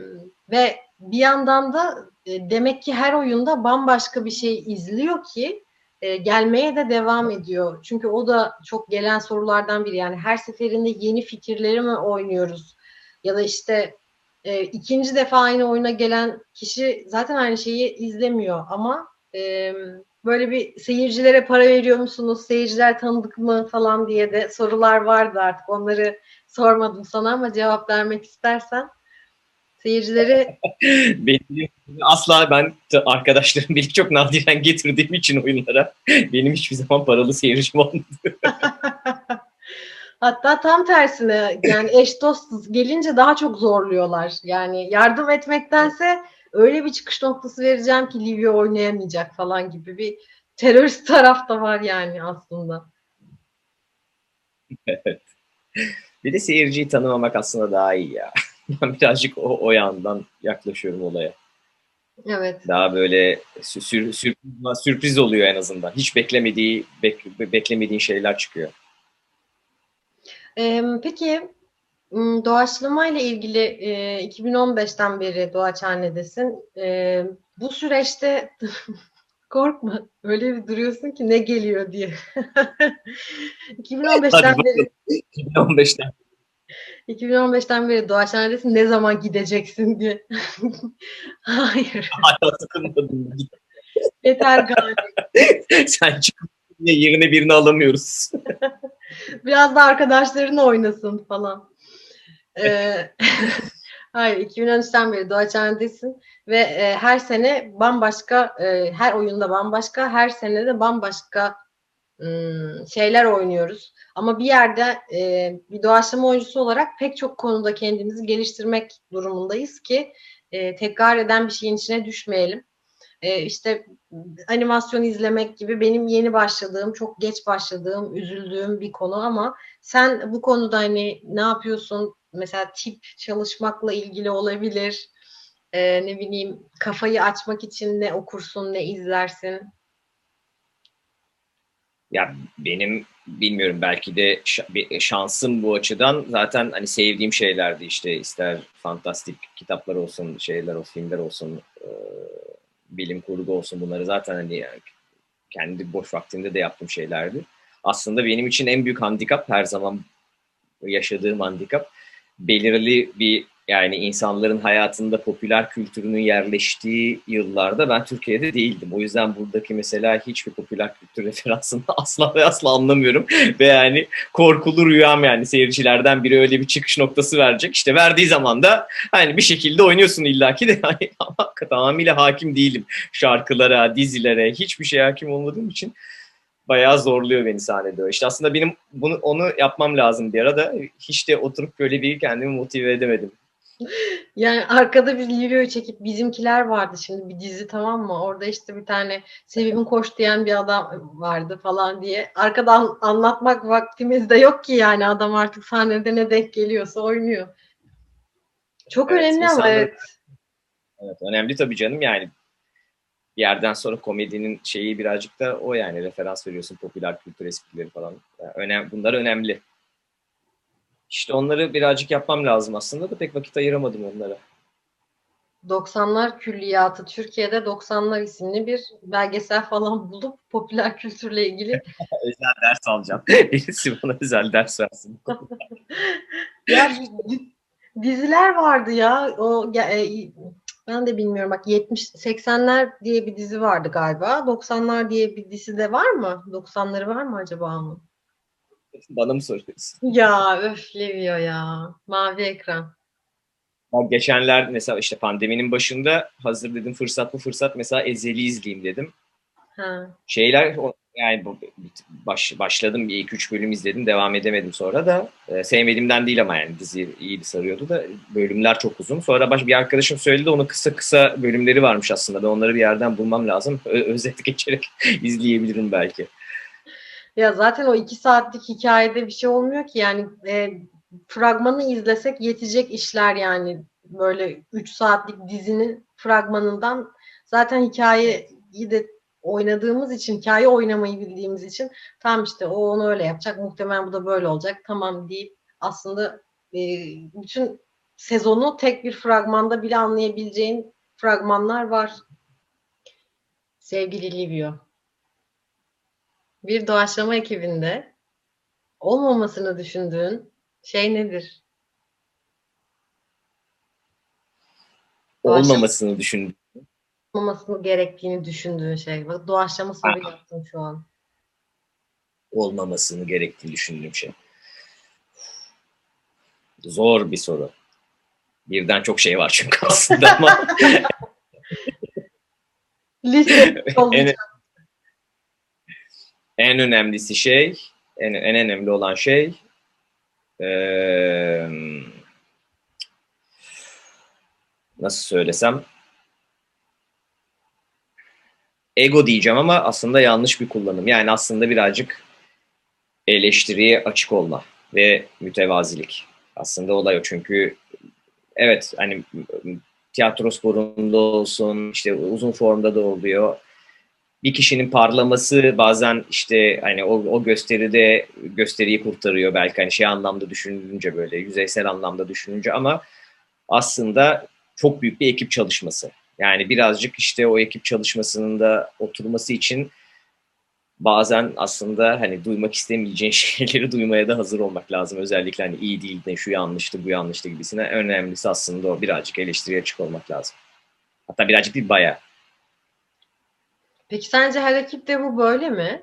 ve bir yandan da e, demek ki her oyunda bambaşka bir şey izliyor ki e, gelmeye de devam ediyor. Çünkü o da çok gelen sorulardan biri. Yani her seferinde yeni fikirleri mi oynuyoruz? Ya da işte e, ikinci defa aynı oyuna gelen kişi zaten aynı şeyi izlemiyor ama e, böyle bir seyircilere para veriyor musunuz? Seyirciler tanıdık mı falan diye de sorular vardı artık. Onları sormadım sana ama cevap vermek istersen. Seyircileri Benim asla ben arkadaşlarım beni çok nadiren getirdiğim için oyunlara benim hiçbir zaman paralı seyircim olmadı. hatta tam tersine yani eş dost gelince daha çok zorluyorlar. Yani yardım etmektense öyle bir çıkış noktası vereceğim ki Livia oynayamayacak falan gibi bir terörist taraf da var yani aslında. Evet. Bir de seyirciyi tanımamak aslında daha iyi ya. Ben birazcık o, o yandan yaklaşıyorum olaya. Evet. Daha böyle sü- sür- sürpriz, sürpriz oluyor en azından. Hiç beklemediği bek- beklemediğin şeyler çıkıyor. Ee, peki m, doğaçlama ile ilgili e, 2015'ten beri Doğaçhane'desin. Ee, bu süreçte korkma öyle bir duruyorsun ki ne geliyor diye. 2015'ten Hadi beri 2015'ten 2015'ten beri Doğaçhane'desin ne zaman gideceksin diye. Hayır. hala sıkılmadım. Yeter galiba. Sen çıkıp yerine birini alamıyoruz. Biraz da arkadaşların oynasın falan. Ee, hayır, 2013'ten beri Doğaçhane'desin ve e, her sene bambaşka, e, her oyunda bambaşka, her sene de bambaşka ım, şeyler oynuyoruz. Ama bir yerde e, bir doğaçlama oyuncusu olarak pek çok konuda kendimizi geliştirmek durumundayız ki e, tekrar eden bir şeyin içine düşmeyelim. E, işte animasyon izlemek gibi benim yeni başladığım, çok geç başladığım, üzüldüğüm bir konu ama sen bu konuda hani ne yapıyorsun? Mesela tip çalışmakla ilgili olabilir. E, ne bileyim kafayı açmak için ne okursun, ne izlersin. Ya benim bilmiyorum belki de şansım bu açıdan zaten hani sevdiğim şeylerdi işte ister fantastik kitaplar olsun, şeyler olsun, filmler olsun, e, bilim kurgu olsun bunları zaten hani kendi boş vaktimde de yaptığım şeylerdi. Aslında benim için en büyük handikap her zaman yaşadığım handikap belirli bir yani insanların hayatında popüler kültürünün yerleştiği yıllarda ben Türkiye'de değildim. O yüzden buradaki mesela hiçbir popüler kültür referansını asla ve asla anlamıyorum. ve yani korkulu rüyam yani seyircilerden biri öyle bir çıkış noktası verecek. İşte verdiği zaman da hani bir şekilde oynuyorsun illaki de yani ama tamamıyla hakim değilim şarkılara, dizilere, hiçbir şeye hakim olmadığım için bayağı zorluyor beni sahnede. İşte aslında benim bunu onu yapmam lazım bir arada. Hiç de oturup böyle bir kendimi motive edemedim. Yani arkada bir Livio'yu çekip bizimkiler vardı şimdi bir dizi tamam mı? Orada işte bir tane Sevim'in koş diyen bir adam vardı falan diye. Arkadan anlatmak vaktimiz de yok ki yani adam artık sahnede ne denk geliyorsa oynuyor. Çok evet, önemli ama evet. Evet önemli tabii canım yani bir yerden sonra komedinin şeyi birazcık da o yani referans veriyorsun popüler kültür esprileri falan. Yani önem, bunlar önemli. İşte onları birazcık yapmam lazım aslında da pek vakit ayıramadım onlara. 90'lar külliyatı Türkiye'de 90'lar isimli bir belgesel falan bulup popüler kültürle ilgili özel ders alacağım. Birisi bana özel ders versin. ya diziler vardı ya. O e, ben de bilmiyorum bak 70 80'ler diye bir dizi vardı galiba. 90'lar diye bir dizi de var mı? 90'ları var mı acaba onun? Bana mı soruyorsun? Ya öf Livio ya. Mavi ekran. Bak geçenler mesela işte pandeminin başında hazır dedim fırsat bu fırsat mesela Ezeli izleyeyim dedim. Ha. Şeyler yani baş, başladım bir iki üç bölüm izledim devam edemedim sonra da e, sevmediğimden değil ama yani dizi iyiydi sarıyordu da bölümler çok uzun. Sonra baş, bir arkadaşım söyledi onun kısa kısa bölümleri varmış aslında ben onları bir yerden bulmam lazım. Ö- özet geçerek izleyebilirim belki. Ya zaten o iki saatlik hikayede bir şey olmuyor ki yani e, fragmanı izlesek yetecek işler yani böyle üç saatlik dizinin fragmanından zaten hikayeyi de oynadığımız için, hikaye oynamayı bildiğimiz için tam işte o onu öyle yapacak, muhtemelen bu da böyle olacak, tamam deyip aslında e, bütün sezonu tek bir fragmanda bile anlayabileceğin fragmanlar var. Sevgili Livio bir doğaçlama ekibinde olmamasını düşündüğün şey nedir? Olmamasını düşündüğün. Olmamasını gerektiğini düşündüğün şey. Bak doğaçlama soru yaptım şu an. Olmamasını gerektiğini düşündüğüm şey. Zor bir soru. Birden çok şey var çünkü aslında ama. Liste en, en önemlisi şey, en, en önemli olan şey ee, nasıl söylesem ego diyeceğim ama aslında yanlış bir kullanım. Yani aslında birazcık eleştiriye açık olma ve mütevazilik. Aslında olay o çünkü evet hani tiyatro sporunda olsun işte uzun formda da oluyor bir kişinin parlaması bazen işte hani o, o gösteride gösteriyi kurtarıyor belki hani şey anlamda düşününce böyle yüzeysel anlamda düşününce ama aslında çok büyük bir ekip çalışması. Yani birazcık işte o ekip çalışmasının da oturması için bazen aslında hani duymak istemeyeceğin şeyleri duymaya da hazır olmak lazım. Özellikle hani iyi değil de şu yanlıştı bu yanlıştı gibisine. Önemlisi aslında o birazcık eleştiriye açık olmak lazım. Hatta birazcık bir bayağı. Peki sence her ekipte bu böyle mi?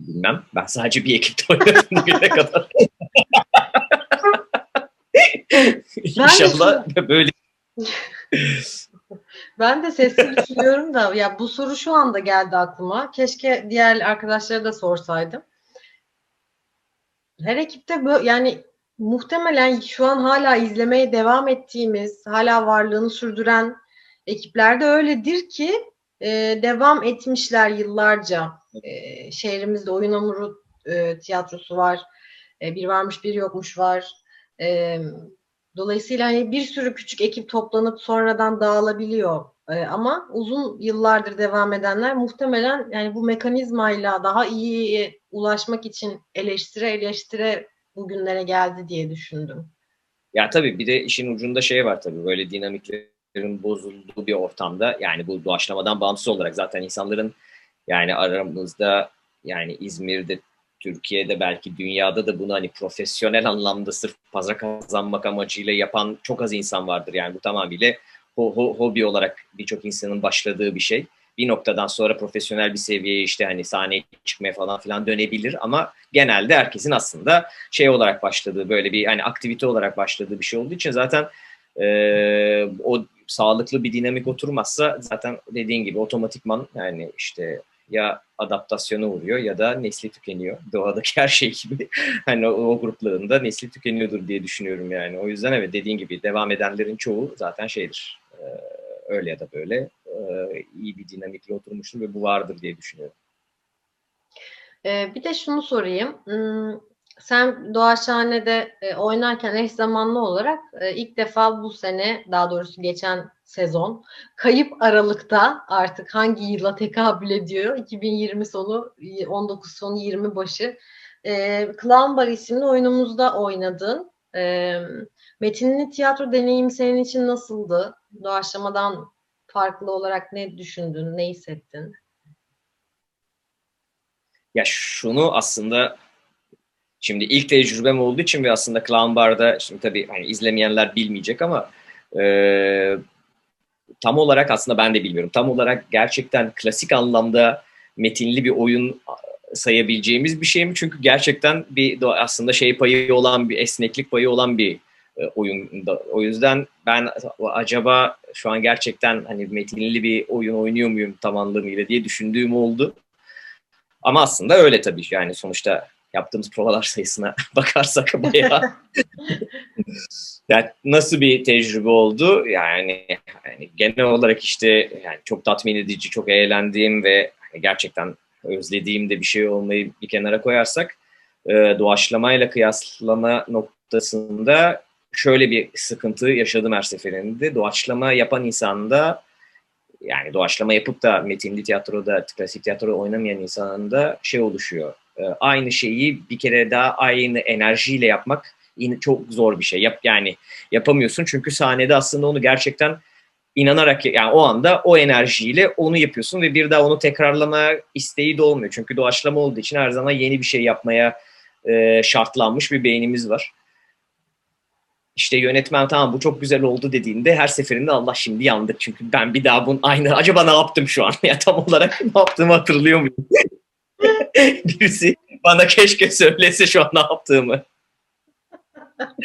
Bilmem. Ben sadece bir ekipte oynadım bugüne kadar. İnşallah böyle. ben de sesli düşünüyorum da ya bu soru şu anda geldi aklıma. Keşke diğer arkadaşlara da sorsaydım. Her ekipte böyle yani muhtemelen şu an hala izlemeye devam ettiğimiz, hala varlığını sürdüren ekiplerde öyledir ki e, devam etmişler yıllarca. E, şehrimizde oyun hamuru e, tiyatrosu var. E, bir varmış bir yokmuş var. E, dolayısıyla hani bir sürü küçük ekip toplanıp sonradan dağılabiliyor. E, ama uzun yıllardır devam edenler muhtemelen yani bu mekanizmayla daha iyi ulaşmak için eleştire eleştire bugünlere geldi diye düşündüm. Ya tabii bir de işin ucunda şey var tabii böyle dinamiklerin bozulduğu bir ortamda yani bu doğaçlamadan bağımsız olarak zaten insanların yani aramızda yani İzmir'de Türkiye'de belki dünyada da bunu hani profesyonel anlamda sırf pazar kazanmak amacıyla yapan çok az insan vardır. Yani bu tamamıyla ho- ho- hobi olarak birçok insanın başladığı bir şey. Bir noktadan sonra profesyonel bir seviyeye işte hani sahneye çıkmaya falan filan dönebilir ama genelde herkesin aslında şey olarak başladığı böyle bir hani aktivite olarak başladığı bir şey olduğu için zaten e, o sağlıklı bir dinamik oturmazsa zaten dediğin gibi otomatikman yani işte ya adaptasyona uğruyor ya da nesli tükeniyor. Doğadaki her şey gibi hani o, o gruplarında nesli tükeniyordur diye düşünüyorum yani. O yüzden evet dediğin gibi devam edenlerin çoğu zaten şeydir. E, öyle ya da böyle e, iyi bir dinamikle oturmuştur ve bu vardır diye düşünüyorum. Ee, bir de şunu sorayım. Sen Doğaçhane'de e, oynarken eş zamanlı olarak e, ilk defa bu sene daha doğrusu geçen sezon kayıp Aralık'ta artık hangi yıla tekabül ediyor 2020 sonu 19 sonu 20 başı e, Clown Bar isimli oyunumuzda oynadın. E, metinli tiyatro deneyimi senin için nasıldı? Doğaçlamadan farklı olarak ne düşündün, ne hissettin? Ya şunu aslında Şimdi ilk tecrübem olduğu için ve aslında Clown Bar'da şimdi tabii hani izlemeyenler bilmeyecek ama e, tam olarak aslında ben de bilmiyorum. Tam olarak gerçekten klasik anlamda metinli bir oyun sayabileceğimiz bir şey mi? Çünkü gerçekten bir aslında şey payı olan bir esneklik payı olan bir e, oyunda. O yüzden ben acaba şu an gerçekten hani metinli bir oyun oynuyor muyum tam anlamıyla diye düşündüğüm oldu. Ama aslında öyle tabii yani sonuçta yaptığımız provalar sayısına bakarsak bayağı yani nasıl bir tecrübe oldu? Yani, yani genel olarak işte yani çok tatmin edici, çok eğlendiğim ve gerçekten özlediğim de bir şey olmayı bir kenara koyarsak e, doğaçlamayla kıyaslama noktasında şöyle bir sıkıntı yaşadım her seferinde. Doğaçlama yapan insanda yani doğaçlama yapıp da metinli tiyatroda, klasik tiyatro oynamayan insanda şey oluşuyor e, aynı şeyi bir kere daha aynı enerjiyle yapmak çok zor bir şey. Yap yani yapamıyorsun çünkü sahnede aslında onu gerçekten inanarak yani o anda o enerjiyle onu yapıyorsun ve bir daha onu tekrarlama isteği de olmuyor. Çünkü doğaçlama olduğu için her zaman yeni bir şey yapmaya e, şartlanmış bir beynimiz var. İşte yönetmen tamam bu çok güzel oldu dediğinde her seferinde Allah şimdi yandık çünkü ben bir daha bunun aynı acaba ne yaptım şu an ya tam olarak ne yaptığımı hatırlıyor muyum? Birisi bana keşke söylese şu an ne yaptığımı.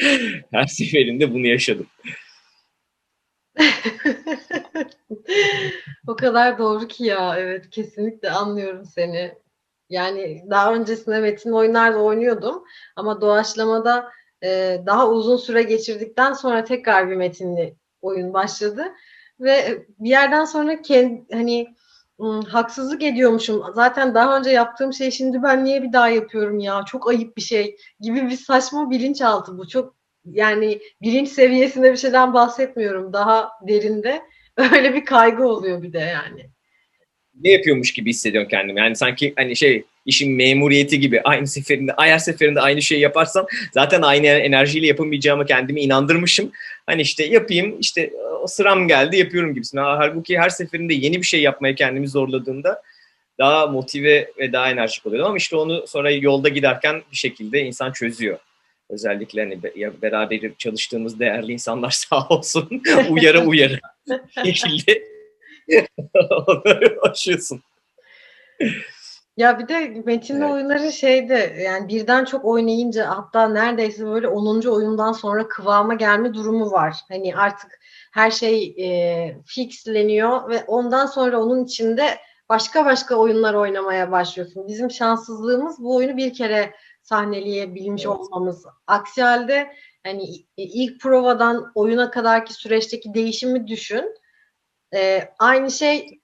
Her seferinde bunu yaşadım. o kadar doğru ki ya. Evet kesinlikle anlıyorum seni. Yani daha öncesinde metin oyunlarda oynuyordum ama doğaçlamada e, daha uzun süre geçirdikten sonra tekrar bir metinli oyun başladı ve bir yerden sonra kendi, hani haksızlık ediyormuşum. Zaten daha önce yaptığım şey şimdi ben niye bir daha yapıyorum ya? Çok ayıp bir şey gibi bir saçma bilinçaltı bu. Çok yani bilinç seviyesinde bir şeyden bahsetmiyorum. Daha derinde öyle bir kaygı oluyor bir de yani. Ne yapıyormuş gibi hissediyorum kendimi. Yani sanki hani şey işin memuriyeti gibi aynı seferinde, her seferinde aynı şeyi yaparsam zaten aynı enerjiyle yapamayacağımı kendimi inandırmışım. Hani işte yapayım işte sıram geldi yapıyorum gibisine. Halbuki her seferinde yeni bir şey yapmaya kendimi zorladığında daha motive ve daha enerjik oluyorum. Ama işte onu sonra yolda giderken bir şekilde insan çözüyor. Özellikle hani beraber çalıştığımız değerli insanlar sağ olsun uyarı uyarı şekilde onları aşıyorsun. Ya bir de metinli evet. oyunları şeyde yani birden çok oynayınca hatta neredeyse böyle 10. oyundan sonra kıvama gelme durumu var. Hani artık her şey e, fixleniyor ve ondan sonra onun içinde başka başka oyunlar oynamaya başlıyorsun. Bizim şanssızlığımız bu oyunu bir kere sahneleyebilmiş evet. olmamız. Aksi halde hani ilk provadan oyuna kadarki süreçteki değişimi düşün. E, aynı şey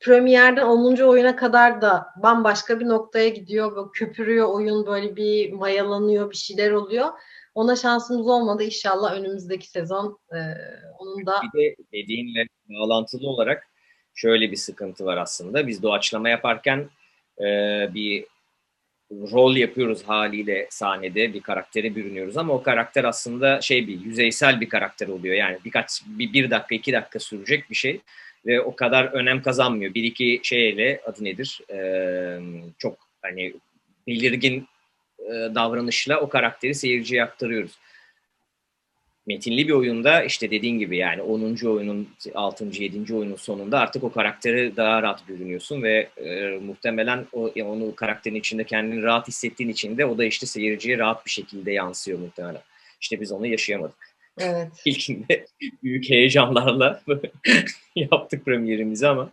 Premier'den 10. oyuna kadar da bambaşka bir noktaya gidiyor. Böyle köpürüyor oyun böyle bir mayalanıyor bir şeyler oluyor. Ona şansımız olmadı. İnşallah önümüzdeki sezon e, onun da Bir de dediğinle bağlantılı olarak şöyle bir sıkıntı var aslında. Biz doğaçlama yaparken e, bir rol yapıyoruz haliyle sahnede bir karaktere bürünüyoruz ama o karakter aslında şey bir yüzeysel bir karakter oluyor. Yani birkaç bir, bir dakika iki dakika sürecek bir şey ve o kadar önem kazanmıyor. Bir iki şeyle adı nedir? E, çok hani belirgin e, davranışla o karakteri seyirciye aktarıyoruz metinli bir oyunda işte dediğin gibi yani 10. oyunun 6. 7. oyunun sonunda artık o karakteri daha rahat bürünüyorsun ve e, muhtemelen o onu karakterin içinde kendini rahat hissettiğin için de o da işte seyirciye rahat bir şekilde yansıyor muhtemelen. İşte biz onu yaşayamadık. evet. İlkinde büyük heyecanlarla yaptık premierimizi ama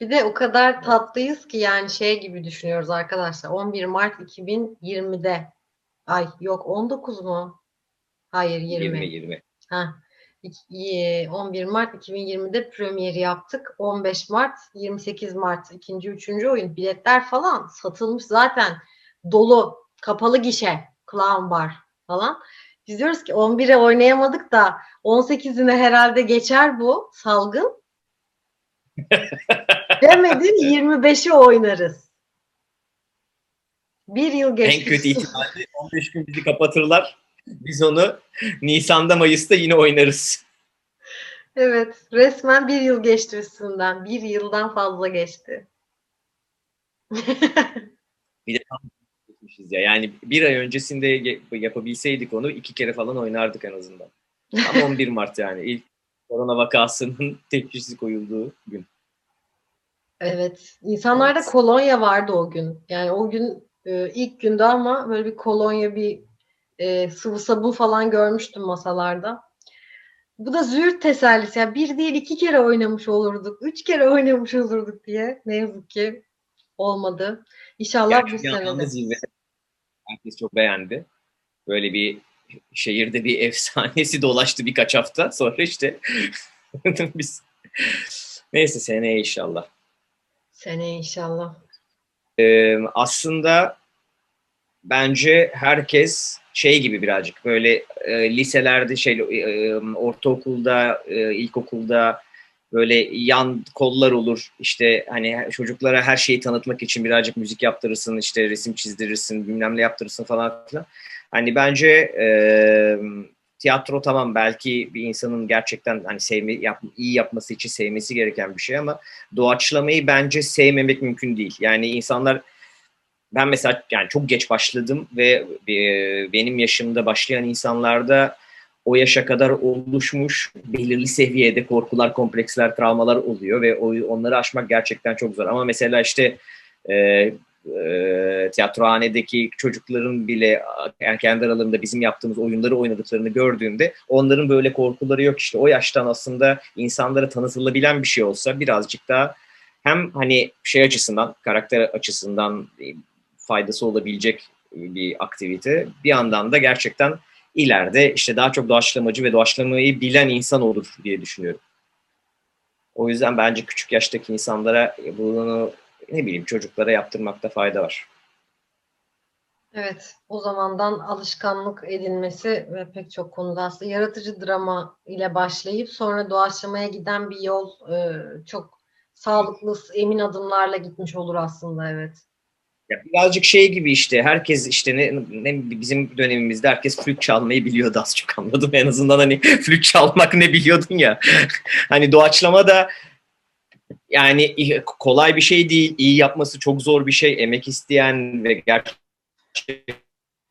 Bir de o kadar tatlıyız ki yani şey gibi düşünüyoruz arkadaşlar. 11 Mart 2020'de. Ay yok 19 mu? Hayır 20. 20 20. Ha. İki- 11 Mart 2020'de premieri yaptık. 15 Mart, 28 Mart ikinci, üçüncü oyun. Biletler falan satılmış zaten. Dolu, kapalı gişe, clown bar falan. Biz diyoruz ki 11'e oynayamadık da 18'ine herhalde geçer bu salgın. Demedin 25'i oynarız. Bir yıl geçti. En kötü ihtimalle 15 gün bizi kapatırlar. Biz onu Nisan'da Mayıs'ta yine oynarız. Evet, resmen bir yıl geçti üstünden. Bir yıldan fazla geçti. Gitmişiz ya. Yani bir ay öncesinde yapabilseydik onu iki kere falan oynardık en azından. Ama 11 Mart yani ilk korona vakasının teşhisi koyulduğu gün. Evet, insanlarda Evet. kolonya vardı o gün. Yani o gün e, ilk günde ama böyle bir kolonya, bir e, sıvı sabun falan görmüştüm masalarda. Bu da züğürt tesellisi. Yani bir değil iki kere oynamış olurduk, üç kere oynamış olurduk diye. Ne yazık ki olmadı. İnşallah bu sene de. Herkes çok beğendi. Böyle bir şehirde bir efsanesi dolaştı birkaç hafta. Sonra işte biz neyse seneye inşallah. Seneye inşallah. Ee, aslında bence herkes şey gibi birazcık böyle e, liselerde şey e, ortaokulda e, ilkokulda böyle yan kollar olur işte hani çocuklara her şeyi tanıtmak için birazcık müzik yaptırırsın işte resim çizdirirsin bilmem ne yaptırırsın falan filan. Hani bence e, tiyatro tamam belki bir insanın gerçekten hani sevme, yap, iyi yapması için sevmesi gereken bir şey ama doğaçlamayı bence sevmemek mümkün değil. Yani insanlar ben mesela yani çok geç başladım ve e, benim yaşımda başlayan insanlarda o yaşa kadar oluşmuş belirli seviyede korkular, kompleksler, travmalar oluyor ve onları aşmak gerçekten çok zor. Ama mesela işte e, e, tiyatrohanedeki çocukların bile yani kendi aralarında bizim yaptığımız oyunları oynadıklarını gördüğümde onların böyle korkuları yok işte. O yaştan aslında insanlara tanıtılabilen bir şey olsa birazcık daha hem hani şey açısından, karakter açısından faydası olabilecek bir aktivite. Bir yandan da gerçekten ileride işte daha çok doğaçlamacı ve doğaçlamayı bilen insan olur diye düşünüyorum. O yüzden bence küçük yaştaki insanlara bunu ne bileyim çocuklara yaptırmakta fayda var. Evet, o zamandan alışkanlık edinmesi ve pek çok konuda aslında yaratıcı drama ile başlayıp sonra doğaçlamaya giden bir yol e, çok sağlıklı, emin adımlarla gitmiş olur aslında evet. Ya birazcık şey gibi işte herkes işte ne, ne bizim dönemimizde herkes flüt çalmayı biliyordu az çok anladım. En azından hani flüt çalmak ne biliyordun ya. Hani doğaçlama da yani kolay bir şey değil iyi yapması çok zor bir şey. Emek isteyen ve gerçekten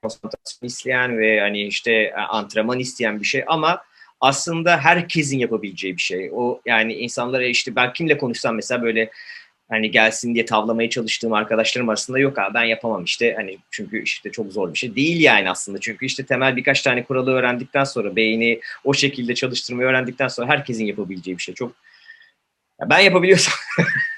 konsantrasyon isteyen ve hani işte antrenman isteyen bir şey. Ama aslında herkesin yapabileceği bir şey. O yani insanlara işte ben kimle konuşsam mesela böyle hani gelsin diye tavlamaya çalıştığım arkadaşlarım arasında yok abi ben yapamam işte. Hani çünkü işte çok zor bir şey değil yani aslında. Çünkü işte temel birkaç tane kuralı öğrendikten sonra beyni o şekilde çalıştırmayı öğrendikten sonra herkesin yapabileceği bir şey. Çok ya ben yapabiliyorsam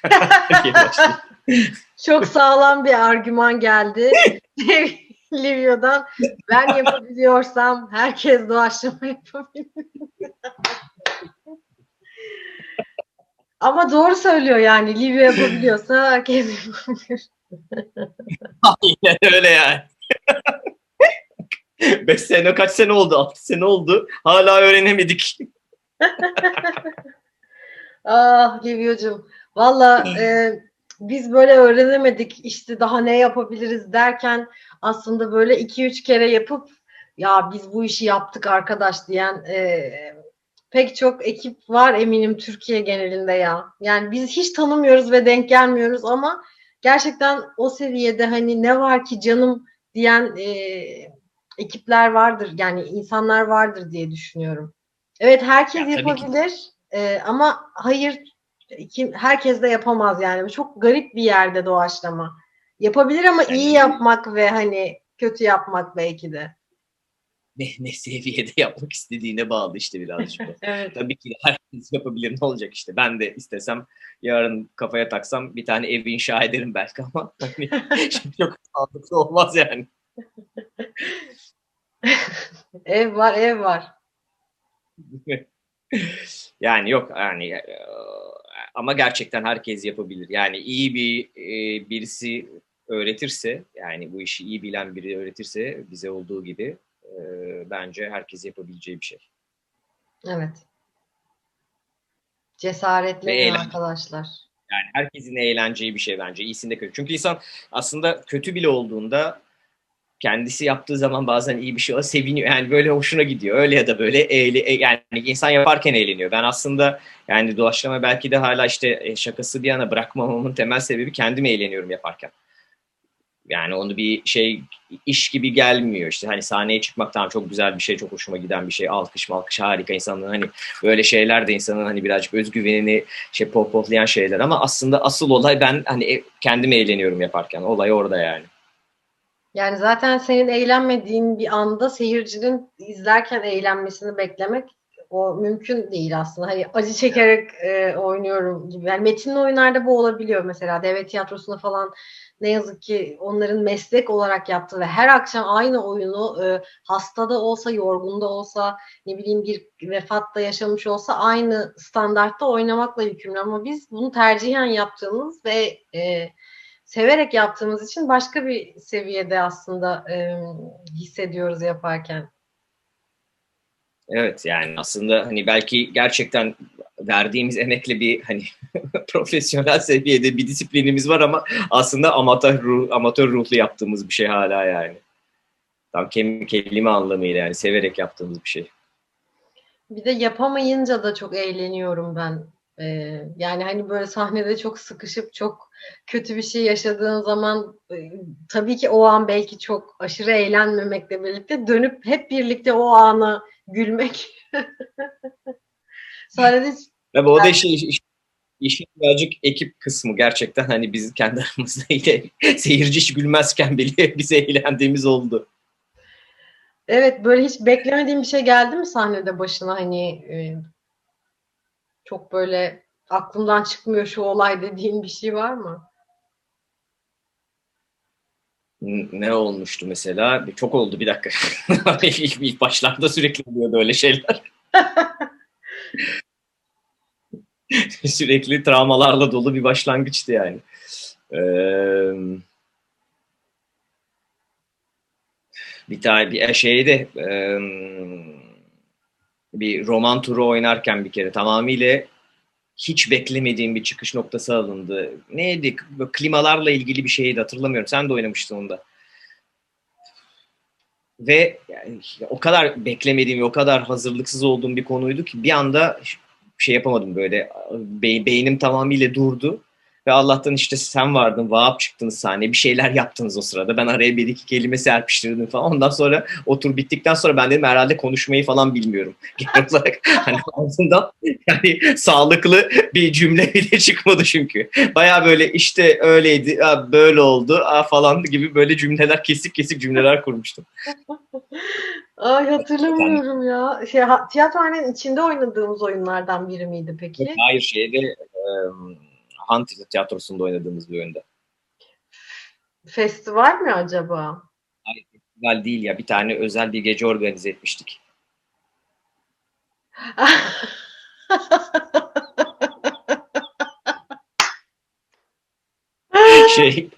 çok sağlam bir argüman geldi. Livio'dan. Ben yapabiliyorsam herkes doğaçlama yapabilir Ama doğru söylüyor yani. Livio yapabiliyorsa herkes yapabilir. Aynen öyle yani. 5 sene kaç sene oldu? 6 sene oldu. Hala öğrenemedik. Ah Livio'cum. Valla e, biz böyle öğrenemedik işte daha ne yapabiliriz derken aslında böyle iki üç kere yapıp ya biz bu işi yaptık arkadaş diyen e, pek çok ekip var eminim Türkiye genelinde ya. Yani biz hiç tanımıyoruz ve denk gelmiyoruz ama gerçekten o seviyede hani ne var ki canım diyen e, ekipler vardır. Yani insanlar vardır diye düşünüyorum. Evet herkes Ya yapabilir e, ama hayır kim, herkes de yapamaz yani. Çok garip bir yerde doğaçlama. Yapabilir ama Yani- iyi yapmak ve hani kötü yapmak belki de. Ne, ne seviyede yapmak istediğine bağlı işte birazcık. Evet. Tabii ki herkes yapabilir ne olacak işte. Ben de istesem yarın kafaya taksam bir tane ev inşa ederim belki ama hani şimdi çok sağlıklı olmaz yani. Ev var, ev var. yani yok yani e, ama gerçekten herkes yapabilir. Yani iyi bir e, birisi öğretirse yani bu işi iyi bilen biri öğretirse bize olduğu gibi e, bence herkes yapabileceği bir şey. Evet. Eğlenceli. arkadaşlar. Yani herkesin eğleneceği bir şey bence. İyisinde kötü. Çünkü insan aslında kötü bile olduğunda kendisi yaptığı zaman bazen iyi bir şey o seviniyor. Yani böyle hoşuna gidiyor. Öyle ya da böyle eğle, e- yani insan yaparken eğleniyor. Ben aslında yani doğaçlama belki de hala işte e, şakası bir yana bırakmamamın temel sebebi kendim eğleniyorum yaparken. Yani onu bir şey iş gibi gelmiyor. İşte hani sahneye çıkmak tamam çok güzel bir şey, çok hoşuma giden bir şey. Alkış malkış harika insanların hani böyle şeyler de insanın hani birazcık özgüvenini şey pohpohlayan şeyler ama aslında asıl olay ben hani e- kendim eğleniyorum yaparken. Olay orada yani. Yani zaten senin eğlenmediğin bir anda seyircinin izlerken eğlenmesini beklemek o mümkün değil aslında. Hani acı çekerek e, oynuyorum gibi. Yani metinli oyunlarda bu olabiliyor mesela. Devlet tiyatrosunda falan ne yazık ki onların meslek olarak yaptığı ve her akşam aynı oyunu e, hastada olsa, yorgunda olsa, ne bileyim bir vefatta yaşamış olsa aynı standartta oynamakla yükümlü. Ama biz bunu tercihen yaptığımız ve e, severek yaptığımız için başka bir seviyede aslında e, hissediyoruz yaparken. Evet yani aslında hani belki gerçekten verdiğimiz emekle bir hani profesyonel seviyede bir disiplinimiz var ama aslında amatör ruh, amatör ruhlu yaptığımız bir şey hala yani. Tam kelime, anlamıyla yani severek yaptığımız bir şey. Bir de yapamayınca da çok eğleniyorum ben. Ee, yani hani böyle sahnede çok sıkışıp çok kötü bir şey yaşadığın zaman e, tabii ki o an belki çok aşırı eğlenmemekle birlikte dönüp hep birlikte o ana gülmek. Sahnede Tabii o da şey, iş- işin birazcık ekip kısmı gerçekten hani biz kendi aramızda yine seyirci hiç gülmezken bile bize eğlendiğimiz oldu. Evet böyle hiç beklemediğin bir şey geldi mi sahnede başına hani e, çok böyle aklımdan çıkmıyor şu olay dediğin bir şey var mı? Ne olmuştu mesela? Çok oldu bir dakika. ilk, ilk başlarda sürekli oluyordu öyle şeyler. sürekli travmalarla dolu bir başlangıçtı yani. Ee, bir tane bir şeyde e, bir roman turu oynarken bir kere tamamıyla hiç beklemediğim bir çıkış noktası alındı. Neydi? Klimalarla ilgili bir şeydi hatırlamıyorum. Sen de oynamıştın onda. Ve yani o kadar beklemediğim o kadar hazırlıksız olduğum bir konuydu ki bir anda şey yapamadım böyle be- beynim tamamıyla durdu. Ve Allah'tan işte sen vardın, Vahap çıktınız sahneye, bir şeyler yaptınız o sırada. Ben araya bir iki kelime serpiştirdim falan. Ondan sonra o tur bittikten sonra ben dedim herhalde konuşmayı falan bilmiyorum. Genel olarak hani ağzımdan yani sağlıklı bir cümle bile çıkmadı çünkü. Baya böyle işte öyleydi, böyle oldu falan gibi böyle cümleler, kesik kesik cümleler kurmuştum. Ay hatırlamıyorum ya. Şey, ha- tiyatrohanenin içinde oynadığımız oyunlardan biri miydi peki? Hayır şeyde Han tiyatrosunda oynadığımız bir oyunda. Festival mi acaba? Festival değil ya bir tane özel bir gece organize etmiştik. Şey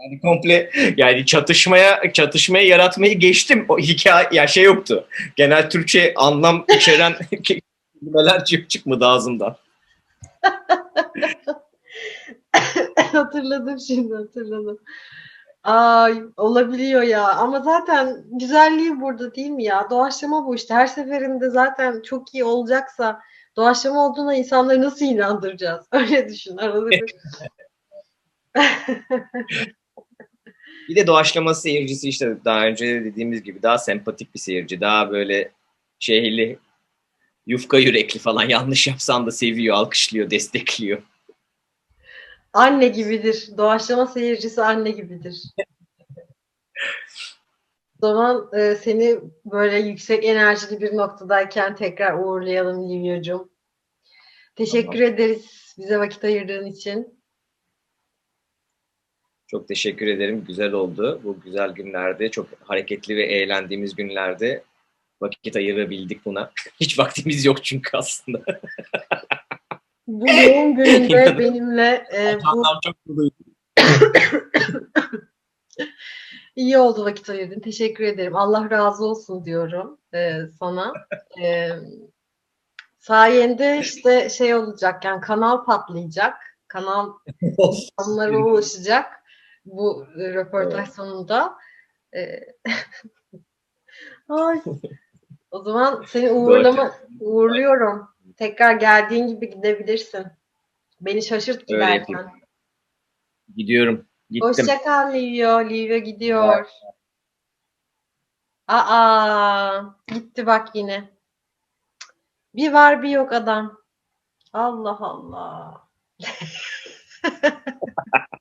Yani komple yani çatışmaya çatışmayı yaratmayı geçtim. O hikaye ya şey yoktu. Genel Türkçe anlam içeren kelimeler çık çıkmadı ağzımdan. hatırladım şimdi hatırladım. Ay olabiliyor ya ama zaten güzelliği burada değil mi ya? Doğaçlama bu işte. Her seferinde zaten çok iyi olacaksa doğaçlama olduğuna insanları nasıl inandıracağız? Öyle düşün. Arada bir... Bir de doğaçlama seyircisi işte daha önce de dediğimiz gibi daha sempatik bir seyirci. Daha böyle şeyli yufka yürekli falan yanlış yapsan da seviyor, alkışlıyor, destekliyor. Anne gibidir. Doğaçlama seyircisi anne gibidir. O zaman e, seni böyle yüksek enerjili bir noktadayken tekrar uğurlayalım Livya'cığım. Teşekkür ederiz bize vakit ayırdığın için. Çok teşekkür ederim. Güzel oldu. Bu güzel günlerde, çok hareketli ve eğlendiğimiz günlerde vakit ayırabildik buna. Hiç vaktimiz yok çünkü aslında. Bu yoğun gününde benimle e, bu çok mutluyum. iyi oldu vakit ayırdın. Teşekkür ederim. Allah razı olsun diyorum e, sana. E, sayende işte şey olacak yani kanal patlayacak. Kanal insanlara ulaşacak bu e, röportaj sonunda. E, Ay. O zaman seni uğurlama, uğurluyorum. Tekrar geldiğin gibi gidebilirsin. Beni şaşırt giderken. Gidiyorum. Gittim. Hoşça kal Livio. Livio gidiyor. Aa, gitti bak yine. Bir var bir yok adam. Allah Allah.